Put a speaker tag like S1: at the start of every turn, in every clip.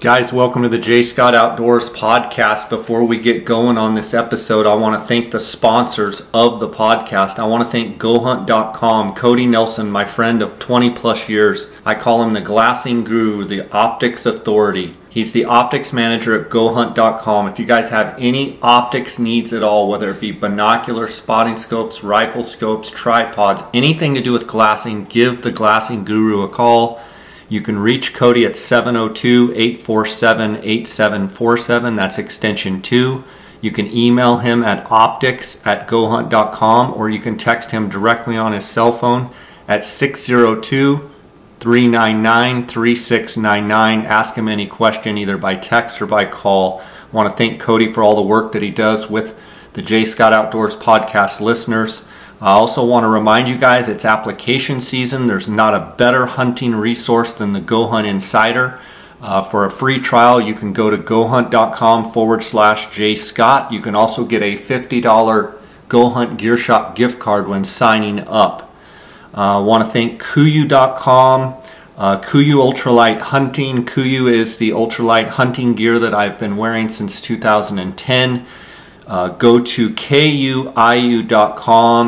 S1: Guys, welcome to the J. Scott Outdoors podcast. Before we get going on this episode, I want to thank the sponsors of the podcast. I want to thank GoHunt.com, Cody Nelson, my friend of 20 plus years. I call him the glassing guru, the optics authority. He's the optics manager at GoHunt.com. If you guys have any optics needs at all, whether it be binocular, spotting scopes, rifle scopes, tripods, anything to do with glassing, give the glassing guru a call. You can reach Cody at 702 847 8747. That's extension 2. You can email him at optics at gohunt.com or you can text him directly on his cell phone at 602 399 3699. Ask him any question either by text or by call. I want to thank Cody for all the work that he does with the J. Scott Outdoors podcast listeners. I also want to remind you guys it's application season. There's not a better hunting resource than the Go Hunt Insider. Uh, for a free trial, you can go to gohunt.com forward slash jscott. You can also get a $50 Go Hunt Gear Shop gift card when signing up. I uh, want to thank KUIU.com, uh, KUIU Ultralight Hunting. KUIU is the ultralight hunting gear that I've been wearing since 2010. Uh, go to kuiu.com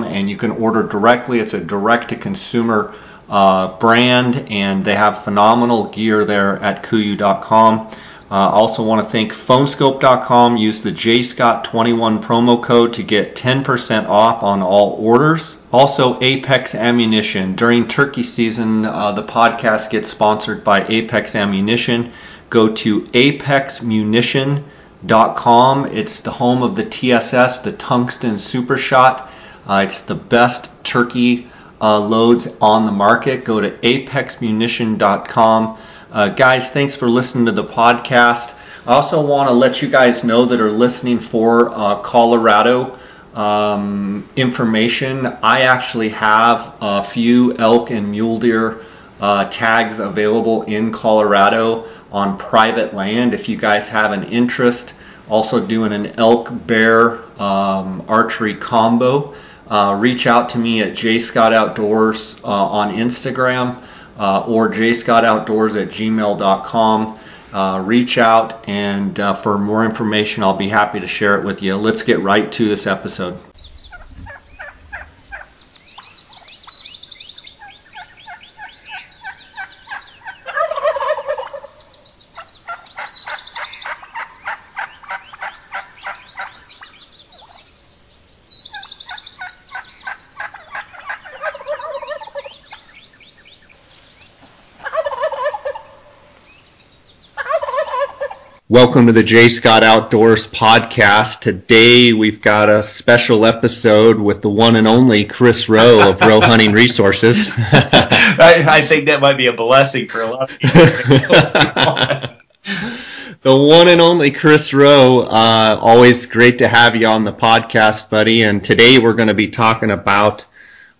S1: and you can order directly. It's a direct to consumer uh, brand and they have phenomenal gear there at kuiu.com. I uh, also want to thank phoneskope.com. Use the JScott21 promo code to get 10% off on all orders. Also, Apex Ammunition. During turkey season, uh, the podcast gets sponsored by Apex Ammunition. Go to Apex com. It's the home of the TSS, the Tungsten Super Shot. Uh, it's the best turkey uh, loads on the market. Go to apexmunition.com. Uh, guys, thanks for listening to the podcast. I also want to let you guys know that are listening for uh, Colorado um, information. I actually have a few elk and mule deer uh, tags available in Colorado on private land if you guys have an interest. Also doing an elk bear um, archery combo. Uh, reach out to me at jscottoutdoors uh, on Instagram uh, or jscottoutdoors at gmail.com. Uh, reach out and uh, for more information, I'll be happy to share it with you. Let's get right to this episode. Welcome to the J. Scott Outdoors podcast. Today we've got a special episode with the one and only Chris Rowe of Rowe Hunting Resources.
S2: I, I, think that might be a blessing for a lot of people.
S1: the one and only Chris Rowe. Uh, always great to have you on the podcast, buddy. And today we're going to be talking about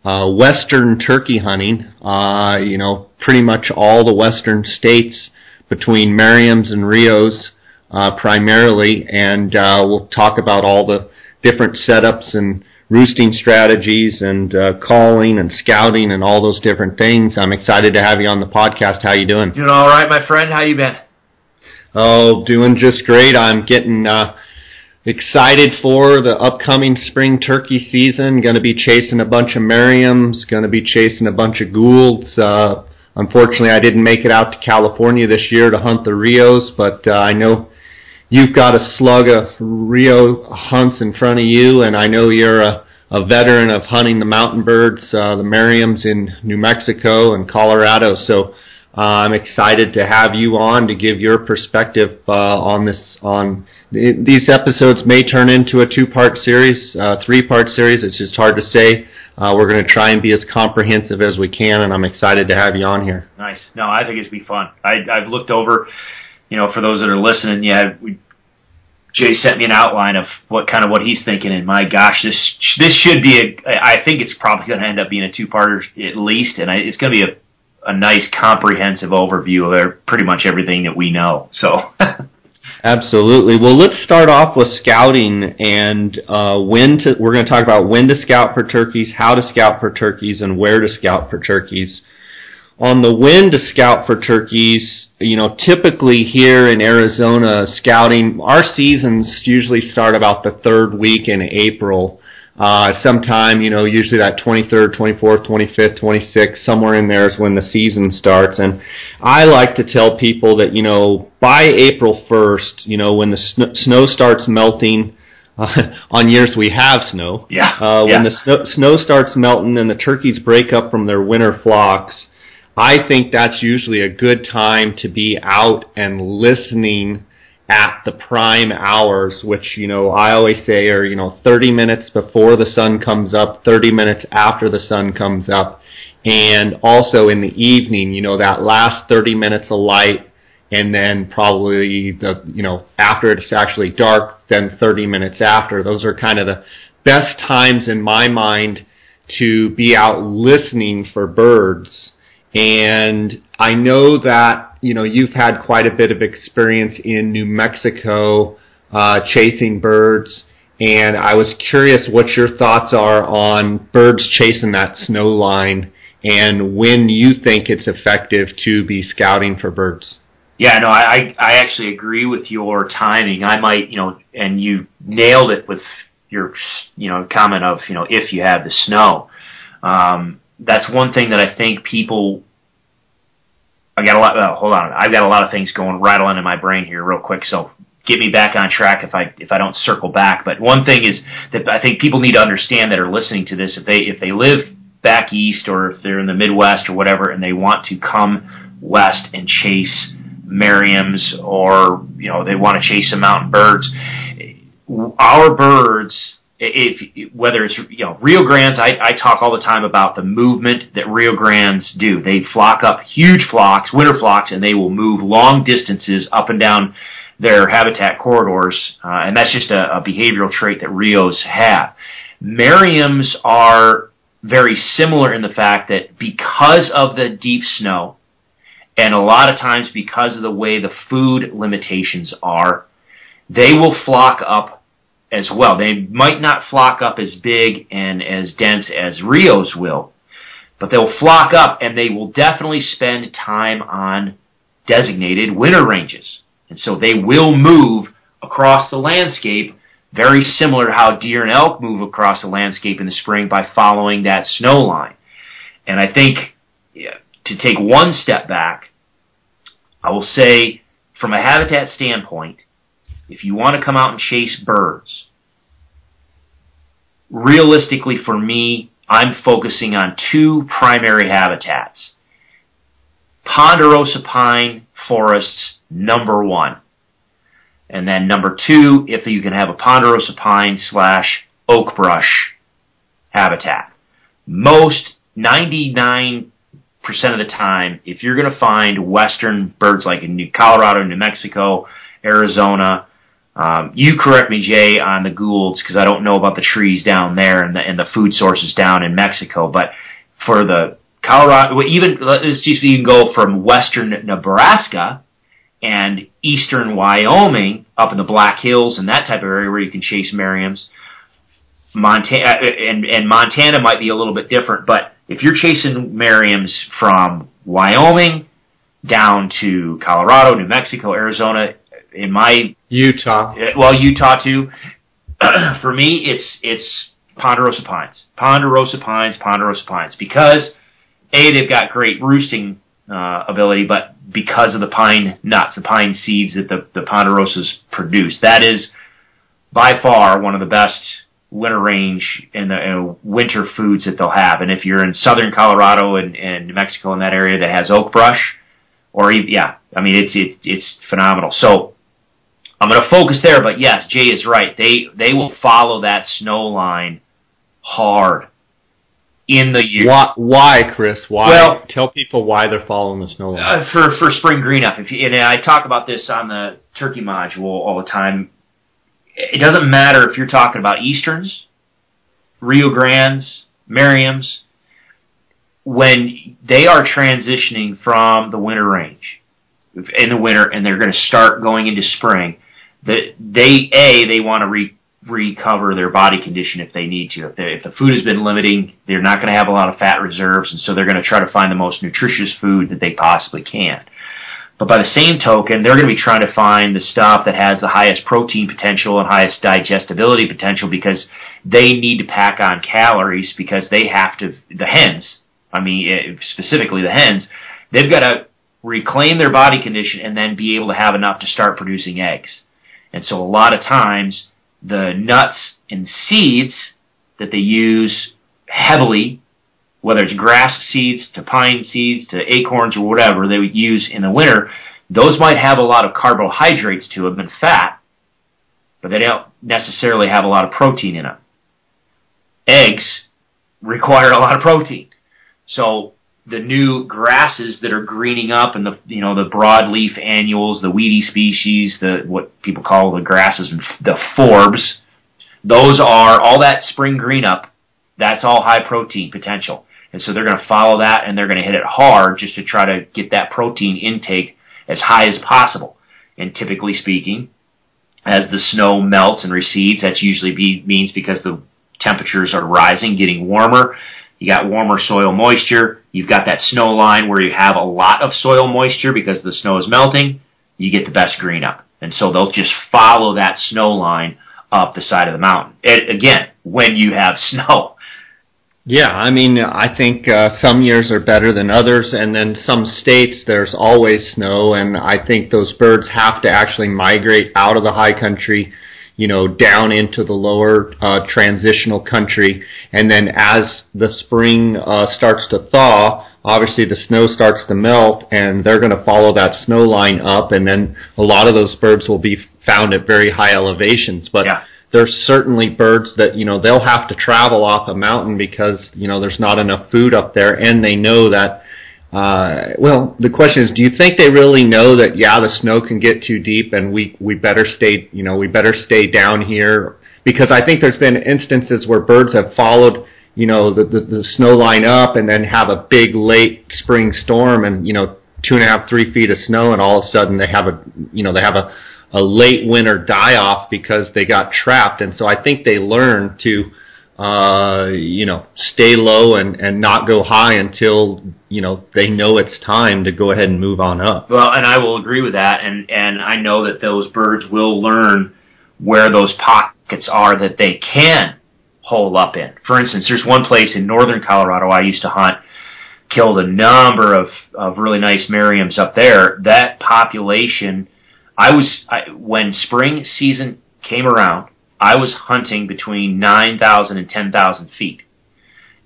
S1: uh, western turkey hunting. Uh, you know, pretty much all the western states between Merriam's and Rios uh, primarily, and uh, we'll talk about all the different setups and roosting strategies and uh, calling and scouting and all those different things. I'm excited to have you on the podcast. How you doing?
S2: Doing all right, my friend. How you been?
S1: Oh, doing just great. I'm getting uh, excited for the upcoming spring turkey season. Going to be chasing a bunch of Merriams. Going to be chasing a bunch of Goulds. Uh, unfortunately, I didn't make it out to California this year to hunt the Rios, but uh, I know you've got a slug of Rio hunts in front of you, and I know you're a, a veteran of hunting the mountain birds, uh, the Merriams in New Mexico and Colorado. So uh, I'm excited to have you on to give your perspective uh, on this. On these episodes may turn into a two-part series, uh, three-part series. It's just hard to say. Uh, we're going to try and be as comprehensive as we can, and I'm excited to have you on here.
S2: Nice. No, I think it's be fun. I, I've looked over you know, for those that are listening, yeah, we, Jay sent me an outline of what kind of what he's thinking, and my gosh, this this should be a. I think it's probably going to end up being a two parter at least, and I, it's going to be a a nice comprehensive overview of pretty much everything that we know. So.
S1: Absolutely. Well, let's start off with scouting and uh, when to. We're going to talk about when to scout for turkeys, how to scout for turkeys, and where to scout for turkeys. On the when to scout for turkeys, you know, typically here in Arizona, scouting, our seasons usually start about the third week in April. Uh, sometime, you know, usually that 23rd, 24th, 25th, 26th, somewhere in there is when the season starts. And I like to tell people that, you know, by April 1st, you know, when the sn- snow starts melting, uh, on years we have snow.
S2: Yeah.
S1: Uh,
S2: yeah.
S1: when the snow, snow starts melting and the turkeys break up from their winter flocks, I think that's usually a good time to be out and listening at the prime hours, which, you know, I always say are, you know, 30 minutes before the sun comes up, 30 minutes after the sun comes up, and also in the evening, you know, that last 30 minutes of light, and then probably the, you know, after it's actually dark, then 30 minutes after. Those are kind of the best times in my mind to be out listening for birds. And I know that, you know, you've had quite a bit of experience in New Mexico uh, chasing birds. And I was curious what your thoughts are on birds chasing that snow line and when you think it's effective to be scouting for birds.
S2: Yeah, no, I I actually agree with your timing. I might, you know, and you nailed it with your, you know, comment of, you know, if you have the snow. Um, that's one thing that I think people. I got a lot. Uh, hold on, I've got a lot of things going rattling in my brain here, real quick. So get me back on track if I if I don't circle back. But one thing is that I think people need to understand that are listening to this if they if they live back east or if they're in the Midwest or whatever and they want to come west and chase Merriam's or you know they want to chase some mountain birds. Our birds, if whether it's you know Rio Grandes, I, I talk all the time about the movement that Rio Grandes do. They flock up huge flocks, winter flocks, and they will move long distances up and down their habitat corridors, uh, and that's just a, a behavioral trait that Rios have. Merriam's are very similar in the fact that because of the deep snow, and a lot of times because of the way the food limitations are, they will flock up as well. They might not flock up as big and as dense as Rios will, but they'll flock up and they will definitely spend time on designated winter ranges. And so they will move across the landscape very similar to how deer and elk move across the landscape in the spring by following that snow line. And I think yeah, to take one step back, I will say from a habitat standpoint, if you want to come out and chase birds, realistically for me, I'm focusing on two primary habitats. Ponderosa pine forests, number one. And then number two, if you can have a ponderosa pine slash oak brush habitat. Most 99 percent of the time, if you're going to find western birds like in Colorado, New Mexico, Arizona, um, you correct me, Jay, on the Goulds because I don't know about the trees down there and the, and the food sources down in Mexico. But for the Colorado, even let's just even go from western Nebraska and eastern Wyoming up in the Black Hills and that type of area where you can chase Merriam's. Montana and and Montana might be a little bit different, but if you're chasing Merriam's from Wyoming down to Colorado, New Mexico, Arizona, in my
S1: Utah,
S2: well, Utah too. for me, it's it's ponderosa pines, ponderosa pines, ponderosa pines, because a they've got great roosting uh, ability, but because of the pine nuts, the pine seeds that the the ponderosas produce, that is by far one of the best winter range and the uh, winter foods that they'll have. And if you're in southern Colorado and, and New Mexico in that area that has oak brush, or yeah, I mean it's it, it's phenomenal. So I'm going to focus there, but yes, Jay is right. They they will follow that snow line hard in the year.
S1: Why, why Chris? Why?
S2: Well,
S1: tell people why they're following the snow line.
S2: Uh, for for spring green up. If you, and I talk about this on the turkey module all the time it doesn't matter if you're talking about Easterns, Rio Grandes, Merriam's, when they are transitioning from the winter range in the winter and they're going to start going into spring, they a they want to re, recover their body condition if they need to. If, if the food has been limiting, they're not going to have a lot of fat reserves, and so they're going to try to find the most nutritious food that they possibly can. But by the same token, they're going to be trying to find the stuff that has the highest protein potential and highest digestibility potential because they need to pack on calories because they have to, the hens, I mean, eh, specifically the hens, they've got to reclaim their body condition and then be able to have enough to start producing eggs. And so a lot of times, the nuts and seeds that they use heavily, whether it's grass seeds to pine seeds to acorns or whatever they would use in the winter, those might have a lot of carbohydrates to them and fat, but they don't necessarily have a lot of protein in them. Eggs require a lot of protein. So the new grasses that are greening up and the you know the broadleaf annuals, the weedy species, the what people call the grasses and the forbs, those are all that spring green up. That's all high protein potential, and so they're going to follow that and they're going to hit it hard just to try to get that protein intake as high as possible. And typically speaking, as the snow melts and recedes, that's usually be, means because the temperatures are rising, getting warmer you got warmer soil moisture. You've got that snow line where you have a lot of soil moisture because the snow is melting. You get the best green up. And so they'll just follow that snow line up the side of the mountain. It, again, when you have snow.
S1: Yeah, I mean, I think uh, some years are better than others, and then some states there's always snow, and I think those birds have to actually migrate out of the high country you know, down into the lower uh, transitional country. And then as the spring uh, starts to thaw, obviously the snow starts to melt and they're going to follow that snow line up. And then a lot of those birds will be found at very high elevations. But yeah. there's certainly birds that, you know, they'll have to travel off a mountain because, you know, there's not enough food up there. And they know that uh, well, the question is, do you think they really know that? Yeah, the snow can get too deep, and we we better stay. You know, we better stay down here because I think there's been instances where birds have followed. You know, the, the the snow line up, and then have a big late spring storm, and you know, two and a half, three feet of snow, and all of a sudden they have a you know they have a a late winter die off because they got trapped, and so I think they learn to uh, you know, stay low and, and not go high until, you know, they know it's time to go ahead and move on up.
S2: Well, and I will agree with that. And, and I know that those birds will learn where those pockets are that they can hole up in. For instance, there's one place in northern Colorado I used to hunt, killed a number of, of really nice Merriams up there. That population, I was, I, when spring season came around, I was hunting between 9,000 and 10,000 feet.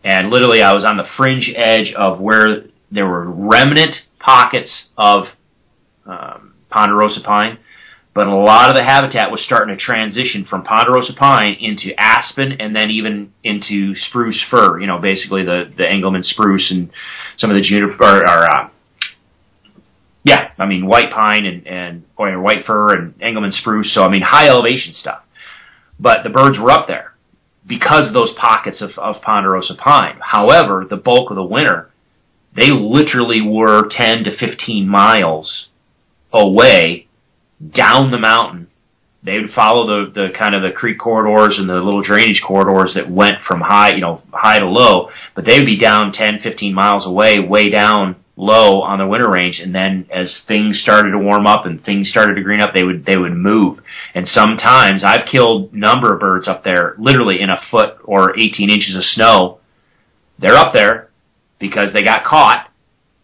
S2: And literally, I was on the fringe edge of where there were remnant pockets of um, ponderosa pine, but a lot of the habitat was starting to transition from ponderosa pine into aspen and then even into spruce fir. You know, basically the the Engelmann spruce and some of the juniper or, or uh, yeah, I mean white pine and and or white fir and Engelmann spruce. So I mean high elevation stuff but the birds were up there because of those pockets of, of ponderosa pine. However, the bulk of the winter, they literally were 10 to 15 miles away down the mountain. They would follow the, the kind of the creek corridors and the little drainage corridors that went from high, you know, high to low, but they would be down 10, 15 miles away, way down low on the winter range and then as things started to warm up and things started to green up they would they would move. And sometimes i've killed number of birds up there literally in a foot or 18 inches of snow. They're up there because they got caught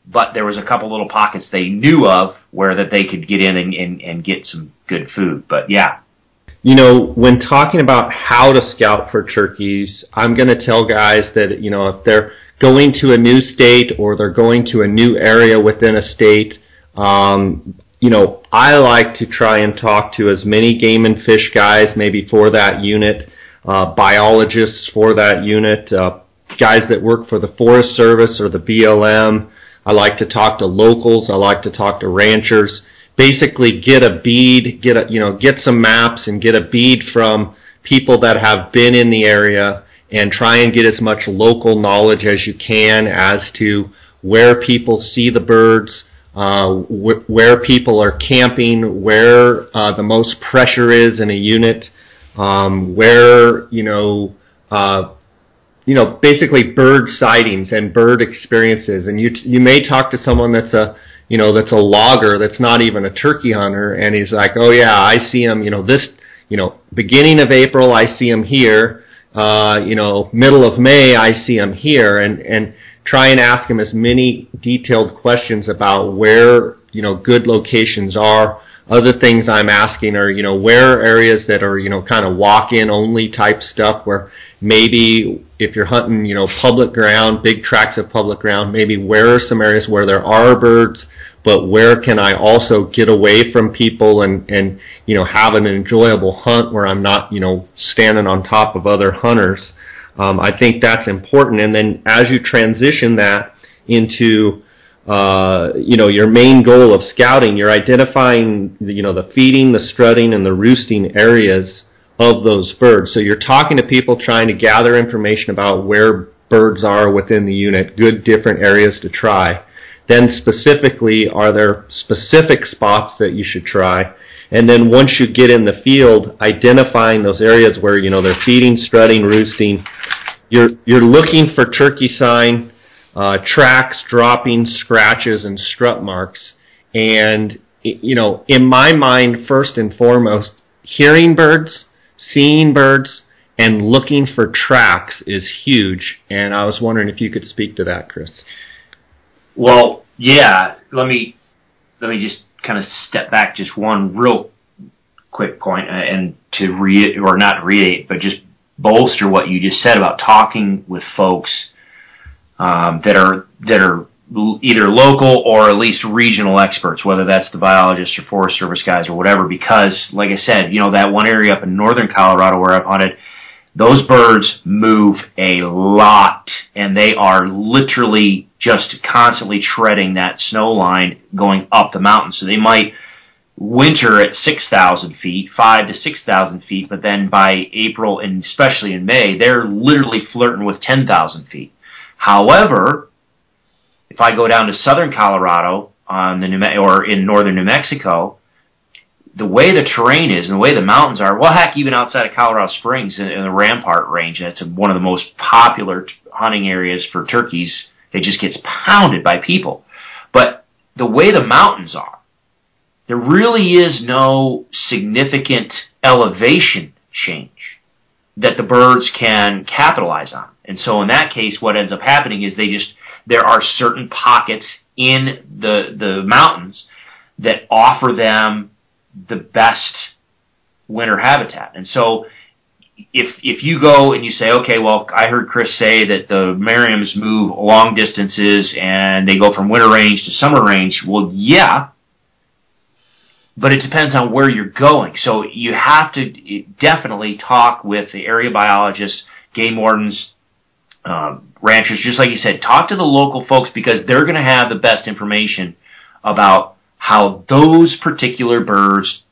S2: but there was a couple little pockets they knew of where that they could get in and, and, and get some good food. But yeah.
S1: You know, when talking about how to scout for turkeys, I'm going to tell guys that, you know, if they're going to a new state or they're going to a new area within a state, um, you know, I like to try and talk to as many game and fish guys maybe for that unit, uh, biologists for that unit, uh, guys that work for the Forest Service or the BLM. I like to talk to locals. I like to talk to ranchers. Basically, get a bead, get a you know, get some maps and get a bead from people that have been in the area and try and get as much local knowledge as you can as to where people see the birds, uh, wh- where people are camping, where uh, the most pressure is in a unit, um, where you know, uh, you know, basically bird sightings and bird experiences. And you t- you may talk to someone that's a you know, that's a logger that's not even a turkey hunter, and he's like, oh yeah, I see him, you know, this, you know, beginning of April, I see him here, uh, you know, middle of May, I see him here, and and try and ask him as many detailed questions about where you know good locations are. Other things I'm asking are, you know, where are areas that are, you know, kind of walk-in only type stuff where maybe if you're hunting, you know, public ground, big tracts of public ground, maybe where are some areas where there are birds, but where can I also get away from people and, and, you know, have an enjoyable hunt where I'm not, you know, standing on top of other hunters. Um, I think that's important. And then as you transition that into, uh, you know, your main goal of scouting, you're identifying, you know, the feeding, the strutting, and the roosting areas of those birds. So you're talking to people trying to gather information about where birds are within the unit, good different areas to try. Then specifically, are there specific spots that you should try? And then once you get in the field, identifying those areas where, you know, they're feeding, strutting, roosting, you're, you're looking for turkey sign, uh, tracks, droppings, scratches, and strut marks. And, you know, in my mind, first and foremost, hearing birds seeing birds and looking for tracks is huge. And I was wondering if you could speak to that, Chris.
S2: Well, yeah. Let me let me just kind of step back just one real quick uh, and to re or not reiterate, but just bolster what you just said about talking with folks um, that are that are either local or at least regional experts, whether that's the biologists or Forest Service guys or whatever, because, like I said, you know, that one area up in northern Colorado where I've hunted, those birds move a lot, and they are literally just constantly treading that snow line going up the mountain. So they might winter at 6,000 feet, 5 to 6,000 feet, but then by April and especially in May, they're literally flirting with 10,000 feet. However, if I go down to southern Colorado on the New or in northern New Mexico, the way the terrain is and the way the mountains are, well, heck, even outside of Colorado Springs in, in the Rampart Range, that's one of the most popular t- hunting areas for turkeys. It just gets pounded by people. But the way the mountains are, there really is no significant elevation change that the birds can capitalize on. And so in that case, what ends up happening is they just there are certain pockets in the the mountains that offer them the best winter habitat. And so if if you go and you say, okay, well, I heard Chris say that the Merriams move long distances and they go from winter range to summer range. Well, yeah, but it depends on where you're going. So you have to definitely talk with the area biologists, game wardens, um, ranchers, just like you said, talk to the local folks because they're going to have the best information about how those particular birds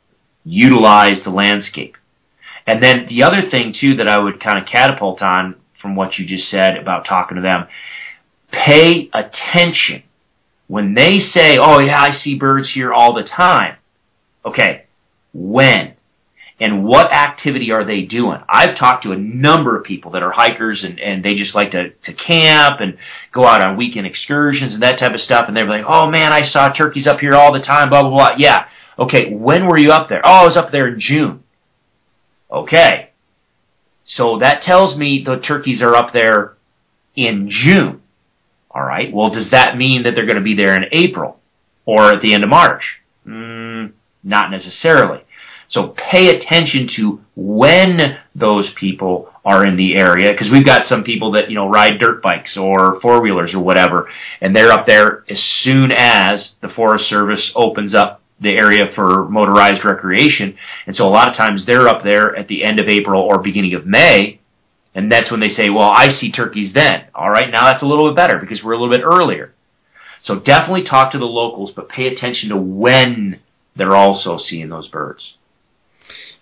S2: utilize the landscape. And then the other thing too that I would kind of catapult on from what you just said about talking to them, pay attention when they say, "Oh yeah, I see birds here all the time." Okay, when? And what activity are they doing? I've talked to a number of people that are hikers and, and they just like to, to camp and go out on weekend excursions and that type of stuff. And they're like, oh man, I saw turkeys up here all the time, blah, blah, blah. Yeah. Okay. When were you up there? Oh, I was up there in June. Okay. So that tells me the turkeys are up there in June. All right. Well, does that mean that they're going to be there in April or at the end of March? Mm, not necessarily. So pay attention to when those people are in the area because we've got some people that you know ride dirt bikes or four wheelers or whatever, and they're up there as soon as the Forest Service opens up the area for motorized recreation. And so a lot of times they're up there at the end of April or beginning of May, and that's when they say, "Well, I see turkeys then." All right, now that's a little bit better because we're a little bit earlier. So definitely talk to the locals, but pay attention to when they're also seeing those birds.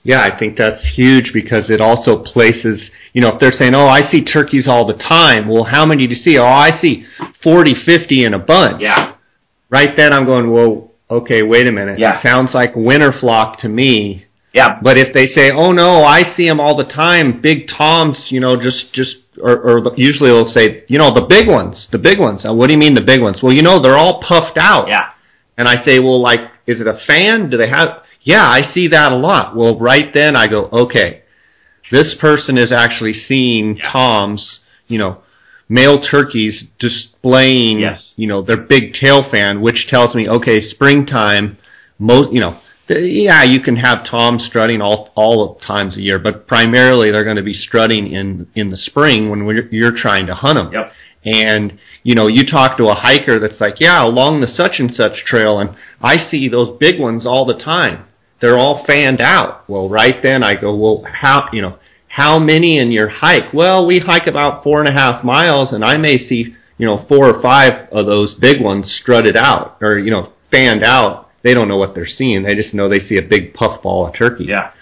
S1: Yeah, I think that's huge because it also places, you know, if they're saying, oh, I see turkeys all the time, well, how many do you see? Oh, I see 40, 50 in a bunch.
S2: Yeah.
S1: Right then I'm going, well, okay, wait a minute.
S2: Yeah.
S1: Sounds like winter flock to me.
S2: Yeah.
S1: But if they say, oh no, I see them all the time, big toms, you know, just, just, or, or usually they'll say, you know, the big ones, the big ones. Now, what do you mean the big ones? Well, you know, they're all puffed out.
S2: Yeah.
S1: And I say, well, like, is it a fan? Do they have? Yeah, I see that a lot. Well, right then I go, okay, this person is actually seeing
S2: Yeah.
S1: toms, you know, male turkeys displaying,
S2: Yes.
S1: you know, their big tail fan, which tells me, okay, springtime, most, you know, th- yeah, you can have toms strutting all all times a year, but primarily they're going to be strutting in in the spring when we're, you're trying to hunt them.
S2: Yep.
S1: And you know, you talk to a hiker that's like, yeah, along the such and such trail, and I see those big ones all the time. They're all fanned out. Well, right then I go, well, how you know, how many in your hike? Well, we hike about four and a half miles, and I may see you know four or five of those big ones strutted out or you know fanned out. They don't know what they're seeing. They just know they see a big puff ball of turkey.
S2: Yeah.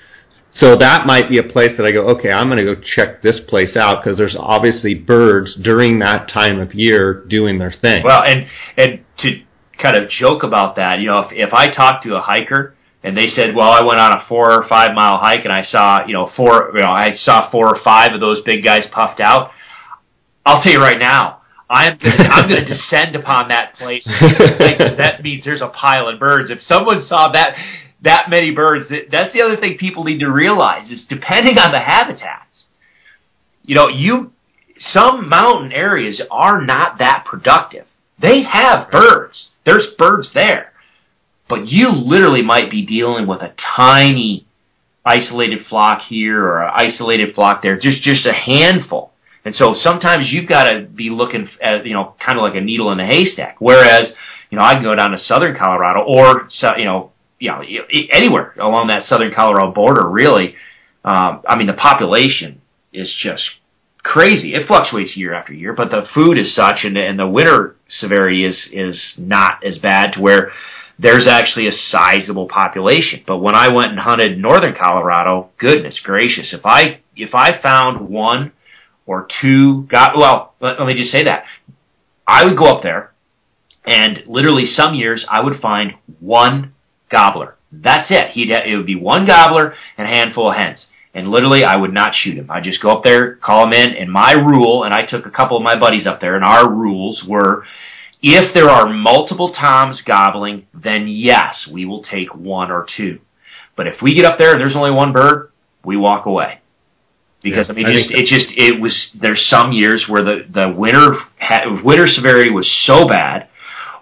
S1: So that might be a place that I go, okay, I'm going to go check this place out because there's obviously birds during that time of year doing their thing.
S2: Well, and and to kind of joke about that, you know, if if I talk to a hiker and they said, "Well, I went on a four or five mile hike and I saw, you know, four, you know, I saw four or five of those big guys puffed out," I'll tell you right now, I'm gonna, I'm going to descend upon that place because that means there's a pile of birds. If someone saw that that many birds, that- that's the other thing people need to realize is depending on the habitats. You know, you some mountain areas are not that productive. They have birds. There's birds there. But you literally might be dealing with a tiny isolated flock here or an isolated flock there, just just a handful. And so sometimes you've got to be looking at, you know, kind of like a needle in a haystack. Whereas, you know, I can go down to southern Colorado or, you know, you know, anywhere along that southern Colorado border, really. Um, I mean, the population is just crazy. It fluctuates year after year, but the food is such, and, and the winter severity is is not as bad to where there's actually a sizable population. But when I went and hunted northern Colorado, goodness gracious, if I if I found one or two got well, let, let me just say that I would go up there, and literally some years I would find one gobbler. That's it. He'd it would be one gobbler and a handful of hens. And literally, I would not shoot him. I'd just go up there, call him in, and my rule, and I took a couple of my buddies up there, and our rules were, if there are multiple toms gobbling, then yes, we will take one or two. But if we get up there and there's only one bird, we walk away. Because
S1: Yeah,
S2: I mean,
S1: I
S2: just, it just it was. There's some years where the the winter ha- winter severity was so bad,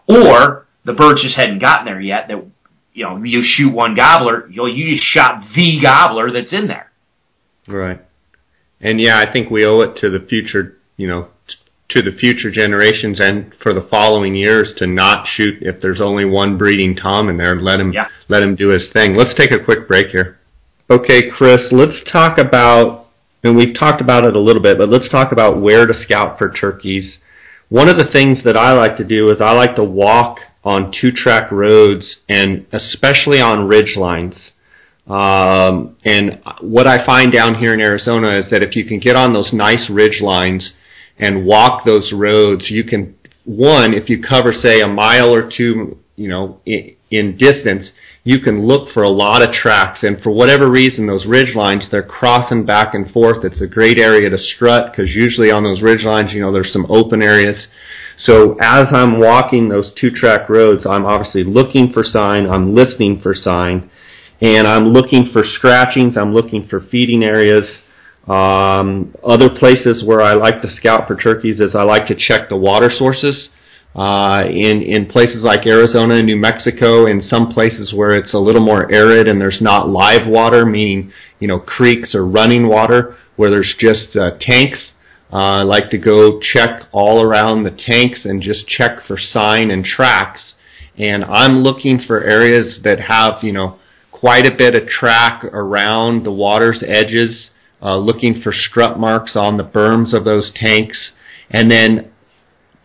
S2: or the birds just hadn't gotten there yet. That you know, you shoot one gobbler, you you just shot the gobbler that's in there.
S1: Right. And yeah, I think we owe it to the future, you know, to the future generations and for the following years to not shoot if there's only one breeding tom in there. Let him
S2: Yeah.
S1: let him do his thing. Let's take a quick break here. Okay, Chris, let's talk about and we've talked about it a little bit, but let's talk about where to scout for turkeys. One of the things that I like to do is I like to walk on two track roads and especially on ridge lines. Um, and what I find down here in Arizona is that if you can get on those nice ridge lines and walk those roads, you can one if you cover say a mile or two, you know, in, in distance, you can look for a lot of tracks. And for whatever reason, those ridge lines they're crossing back and forth. It's a great area to strut because usually on those ridge lines, you know, there's some open areas. So as I'm walking those two track roads, I'm obviously looking for sign, I'm listening for sign, and I'm looking for scratchings, I'm looking for feeding areas. Um, other places where I like to scout for turkeys is I like to check the water sources. Uh, in in places like Arizona and New Mexico, in some places where it's a little more arid and there's not live water, meaning you know creeks or running water, where there's just uh, tanks. Uh, I like to go check all around the tanks and just check for sign and tracks. And I'm looking for areas that have you know quite a bit of track around the water's edges, uh, looking for strut marks on the berms of those tanks, and then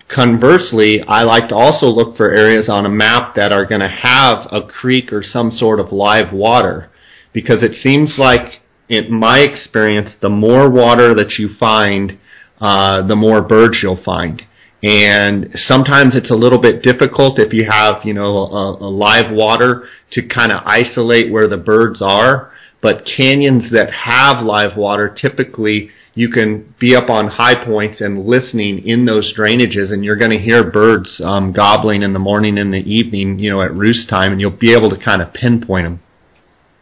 S1: conversely, I like to also look for areas on a map that are going to have a creek or some sort of live water because it seems like in my experience the more water that you find uh, the more birds you'll find. And sometimes it's a little bit difficult if you have you know a, a live water to kind of isolate where the birds are but canyons that have live water typically you can be up on high points and listening in those drainages, and you're going to hear birds um, gobbling in the morning and the evening, you know, at roost time, and you'll be able to kind of pinpoint them.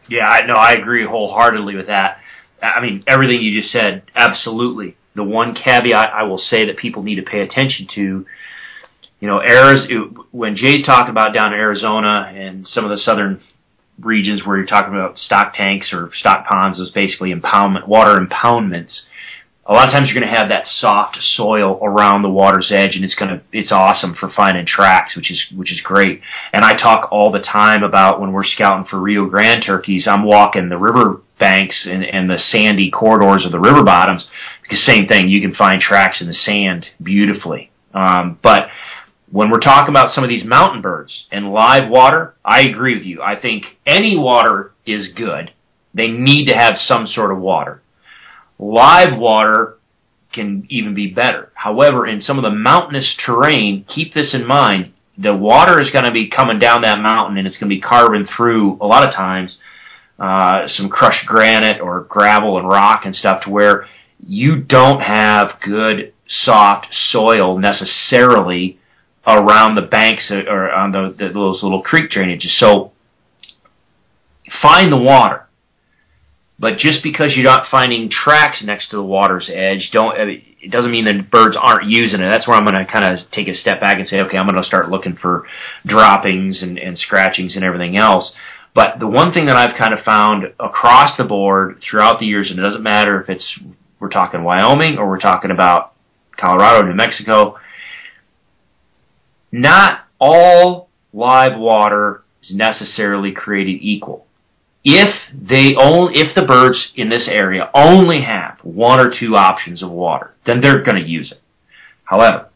S2: Yeah, I know. I agree wholeheartedly with that. I mean, everything you just said, absolutely. The one caveat I will say that people need to pay attention to, you know, Arizona, when Jay's talking about down in Arizona and some of the southern regions where you're talking about stock tanks or stock ponds, is basically impoundment, water impoundments. A lot of times you're going to have that soft soil around the water's edge and it's going to it's awesome for finding tracks which is which is great. And i talk all the time about when we're scouting for rio grande turkeys i'm walking the river banks and, and the sandy corridors of the river bottoms because same thing you can find tracks in the sand beautifully. Um, but when we're talking about some of these mountain birds and live water i agree with you i think any water is good they need to have some sort of water Live water can even be better. However, in some of the mountainous terrain, keep this in mind. The water is going to be coming down that mountain and it's going to be carving through a lot of times uh, some crushed granite or gravel and rock and stuff to where you don't have good soft soil necessarily around the banks uh, or on the, the, those little creek drainages. So find the water. But just because you're not finding tracks next to the water's edge, don't it doesn't mean the birds aren't using it. That's where I'm going to kind of take a step back and say, okay, I'm going to start looking for droppings and, and scratchings and everything else. But the one thing that I've kind of found across the board throughout the years, and it doesn't matter if it's we're talking Wyoming or we're talking about Colorado, New Mexico, not all live water is necessarily created equal if they only if the birds in this area only have one or two options of water, then they're going to use it. However,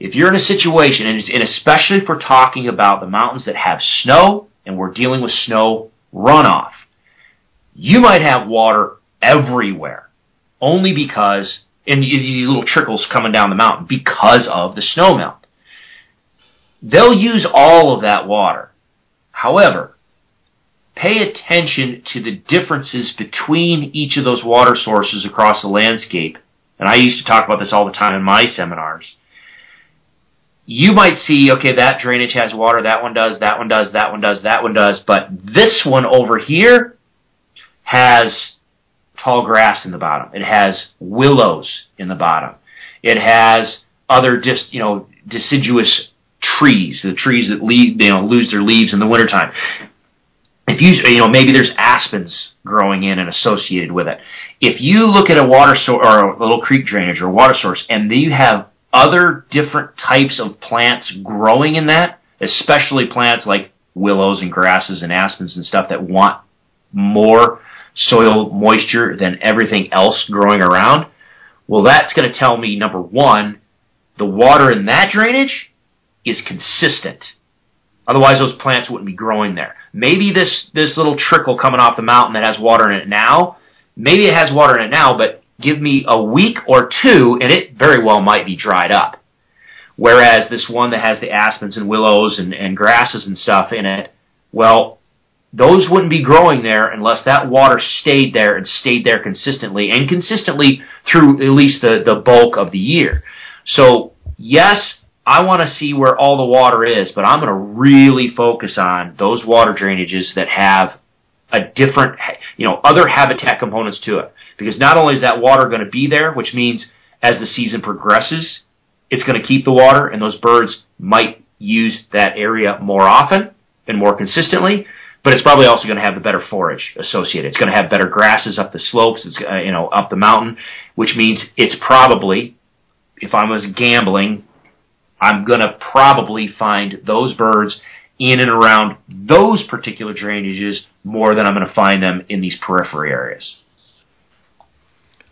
S2: if you're in a situation, and especially if we're talking about the mountains that have snow and we're dealing with snow runoff, you might have water everywhere, only because and these little trickles coming down the mountain because of the snow melt. They'll use all of that water. However, pay attention to the differences between each of those water sources across the landscape. And I used to talk about this all the time in my seminars. You might see, okay, that drainage has water, that one does, that one does, that one does, that one does, but this one over here has tall grass in the bottom. It has willows in the bottom. It has other just, you know, deciduous trees, the trees that leave, you know, lose their leaves in the wintertime if you you know maybe there's aspens growing in and associated with it. If you look at a water source or a little creek drainage or water source, and you have other different types of plants growing in that, especially plants like willows and grasses and aspens and stuff that want more soil moisture than everything else growing around, well, that's going to tell me number one, the water in that drainage is consistent Otherwise, those plants wouldn't be growing there. Maybe this, this little trickle coming off the mountain that has water in it now, maybe it has water in it now, but give me a week or two and it very well might be dried up. Whereas this one that has the aspens and willows and, and grasses and stuff in it, well, those wouldn't be growing there unless that water stayed there and stayed there consistently and consistently through at least the, the bulk of the year. So yes, I want to see where all the water is, but I'm going to really focus on those water drainages that have a different, you know, other habitat components to it. Because not only is that water going to be there, which means as the season progresses, it's going to keep the water and those birds might use that area more often and more consistently, but it's probably also going to have the better forage associated. It's going to have better grasses up the slopes, it's, uh, you know, up the mountain, which means it's probably, if I was gambling, I'm going to probably find those birds in and around those particular drainages more than I'm going to find them in these periphery areas.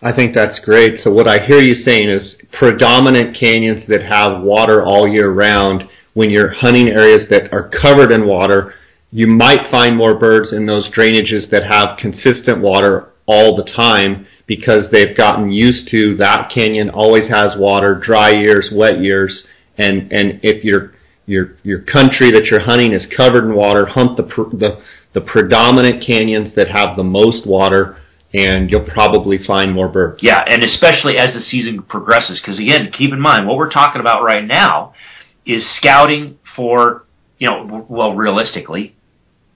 S1: I think that's great. So what I hear you saying is predominant canyons that have water all year round, when you're hunting areas that are covered in water, you might find more birds in those drainages that have consistent water all the time because they've gotten used to that canyon always has water, dry years, wet years, and and if your your your country that you're hunting is covered in water, hunt the the the predominant canyons that have the most water, and you'll probably find more birds.
S2: Yeah, and especially as the season progresses, because again, keep in mind what we're talking about right now is scouting for, you know, well, realistically,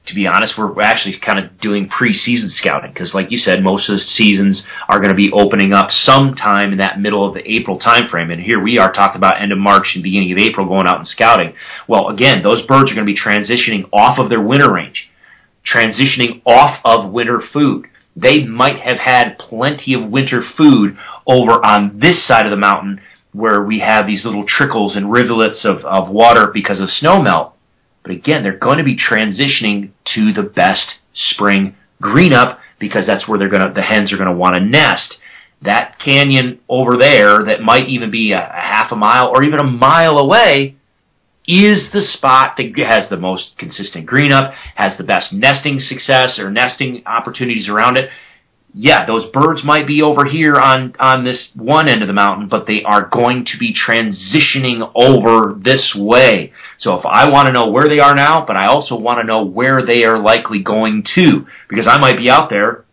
S2: to be honest, we're actually kind of doing preseason scouting because, like you said, most of the seasons are going to be opening up sometime in that middle of the April timeframe. And here we are talking about end of March and beginning of April going out and scouting. Well, again, those birds are going to be transitioning off of their winter range, transitioning off of winter food. They might have had plenty of winter food over on this side of the mountain where we have these little trickles and rivulets of, of water because of snow melt but again, they're going to be transitioning to the best spring green up because that's where they're going to, the hens are going to want to nest. That canyon over there that might even be a, a half a mile or even a mile away is the spot that has the most consistent green up, has the best nesting success or nesting opportunities around it yeah, those birds might be over here on, on this one end of the mountain, but they are going to be transitioning over this way. So if I want to know where they are now, but I also want to know where they are likely going to, because I might be out there,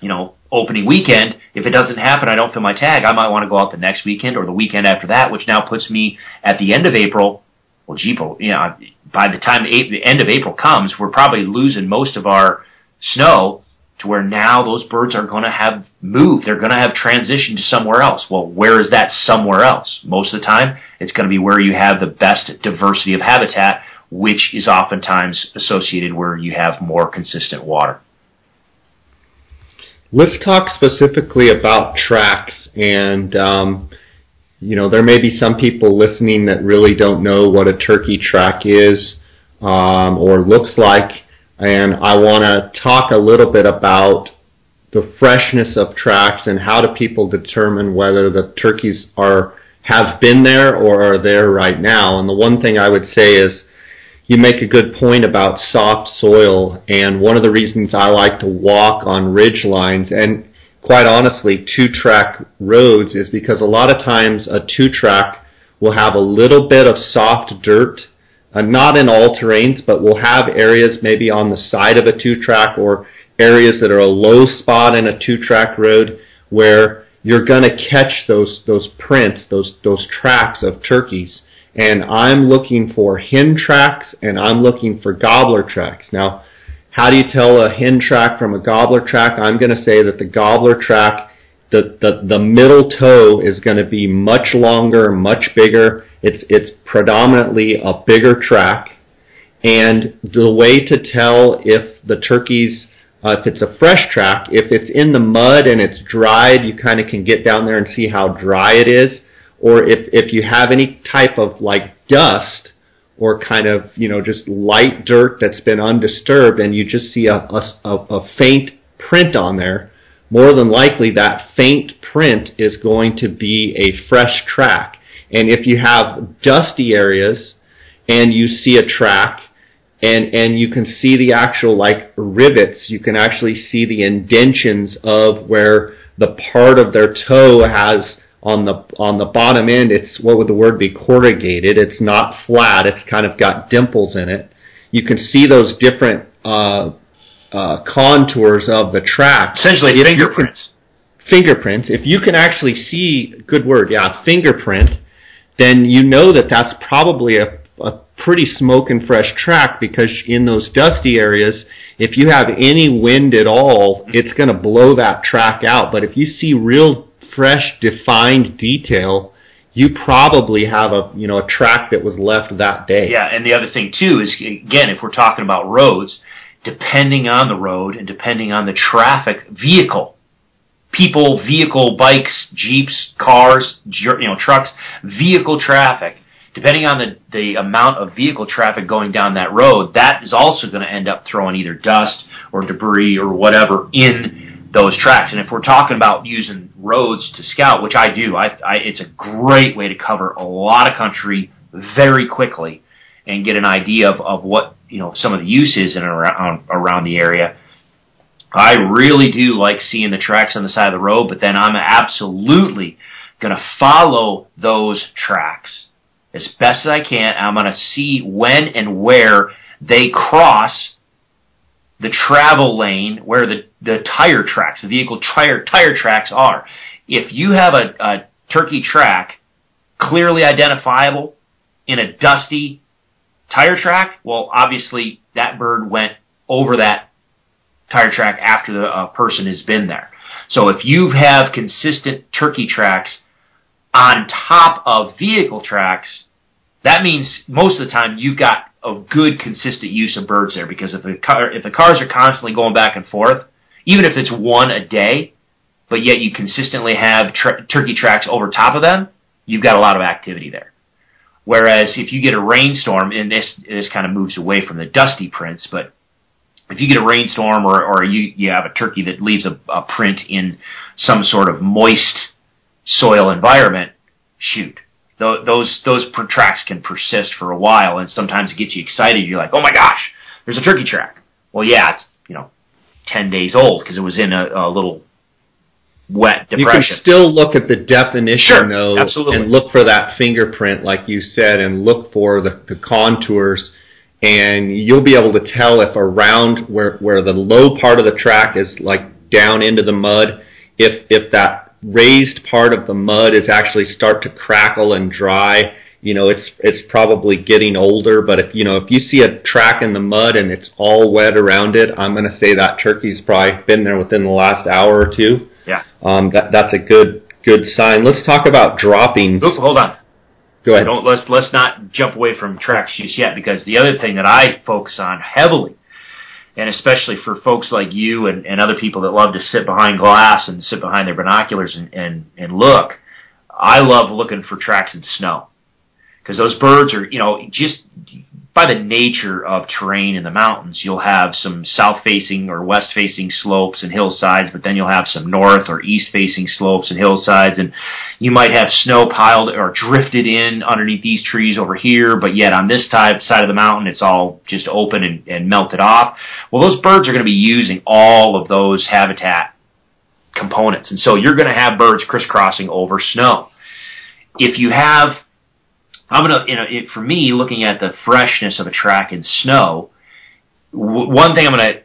S2: you know, opening weekend. If it doesn't happen, I don't fill my tag. I might want to go out the next weekend or the weekend after that, which now puts me at the end of April. Well, gee, you know, by the time the end of April comes, we're probably losing most of our snow to where now those birds are going to have moved. They're going to have transitioned to somewhere else. Well, where is that somewhere else? Most of the time, it's going to be where you have the best diversity of habitat, which is oftentimes associated where you have more consistent water.
S1: Let's talk specifically about tracks. And, um, you know, there may be some people listening that really don't know what a turkey track is um, or looks like and I want to talk a little bit about the freshness of tracks and how do people determine whether the turkeys are have been there or are there right now. And the one thing I would say is you make a good point about soft soil and one of the reasons I like to walk on ridge lines and quite honestly two track roads is because a lot of times a two track will have a little bit of soft dirt uh, not in all terrains, but we'll have areas maybe on the side of a two-track or areas that are a low spot in a two-track road where you're going to catch those those prints, those those tracks of turkeys. And I'm looking for hen tracks and I'm looking for gobbler tracks. Now, how do you tell a hen track from a gobbler track? I'm going to say that the gobbler track, the, the, the middle toe is going to be much longer, much bigger, it's, it's predominantly a bigger track. And the way to tell if the turkeys, uh, if it's a fresh track, if it's in the mud and it's dried, you kind of can get down there and see how dry it is. Or if, if you have any type of like dust or kind of, you know, just light dirt that's been undisturbed and you just see a, a, a faint print on there, more than likely that faint print is going to be a fresh track. And if you have dusty areas and you see a track and, and you can see the actual like rivets, you can actually see the indentions of where the part of their toe has on the on the bottom end it's what would the word be corrugated. It's not flat. It's kind of got dimples in it. You can see those different uh, uh, contours of the track
S2: essentially if fingerprints
S1: fingerprints if you can actually see good word yeah fingerprint then you know that that's probably a, a pretty smoke and fresh track because in those dusty areas, if you have any wind at all, it's going to blow that track out. But if you see real fresh, defined detail, you probably have a you know a track that was left that day.
S2: Yeah, and the other thing too is again, if we're talking about roads, depending on the road and depending on the traffic vehicle people, vehicle, bikes, jeeps, cars, you know, trucks, vehicle traffic, depending on the, the amount of vehicle traffic going down that road, that is also going to end up throwing either dust or debris or whatever in those tracks. And if we're talking about using roads to scout, which I do, I, I, it's a great way to cover a lot of country very quickly and get an idea of, of what you know some of the use is in around around the area. I really do like seeing the tracks on the side of the road, but then I'm absolutely going to follow those tracks as best as I can. I'm going to see when and where they cross the travel lane where the, the tire tracks, the vehicle tire, tire tracks are. If you have a, a turkey track clearly identifiable in a dusty tire track, well, obviously that bird went over that tire track after the uh, person has been there. So if you have consistent turkey tracks on top of vehicle tracks, that means most of the time you've got a good consistent use of birds there because if the car if the cars are constantly going back and forth, even if it's one a day, but yet you consistently have turkey tracks over top of them, you've got a lot of activity there. Whereas if you get a rainstorm, and this this kind of moves away from the dusty prints, but if you get a rainstorm or, or you, you have a turkey that leaves a, a print in some sort of moist soil environment, shoot, those those tracks can persist for a while, and sometimes it gets you excited. You're like, oh my gosh, there's a turkey track. Well, yeah, it's you know ten days old because it was in a, a, little depression.
S1: You can still look at the definition
S2: sure,
S1: though,
S2: absolutely.
S1: and look for that fingerprint, like you said, and look for the, the contours. And you'll be able to tell if around where where the low part of the track is like down into the mud, if if that raised part of the mud is actually start to crackle and dry, you know, it's it's probably getting older. But if you know if you see a track in the mud and it's all wet around it, I'm going to say that turkey's probably been there within the last hour or two.
S2: Yeah,
S1: um, that that's a good good sign. Let's talk about droppings.
S2: Oop, hold on.
S1: Go ahead.
S2: Don't let's let's not jump away from tracks just yet because the other thing that I focus on heavily and especially for folks like you and, and other people that love to sit behind glass and sit behind their binoculars and, and, and look, I love looking for tracks in snow because those birds are, you know, just by the nature of terrain in the mountains, you'll have some south facing or west facing slopes and hillsides, but then you'll have some north or east facing slopes and hillsides, and you might have snow piled or drifted in underneath these trees over here, but yet on this type, side of the mountain, it's all just open and, and melted off. Well, those birds are going to be using all of those habitat components, and so you're going to have birds crisscrossing over snow. If you have I'm gonna, you know, it, for me, looking at the freshness of a track in snow, w- one thing I'm gonna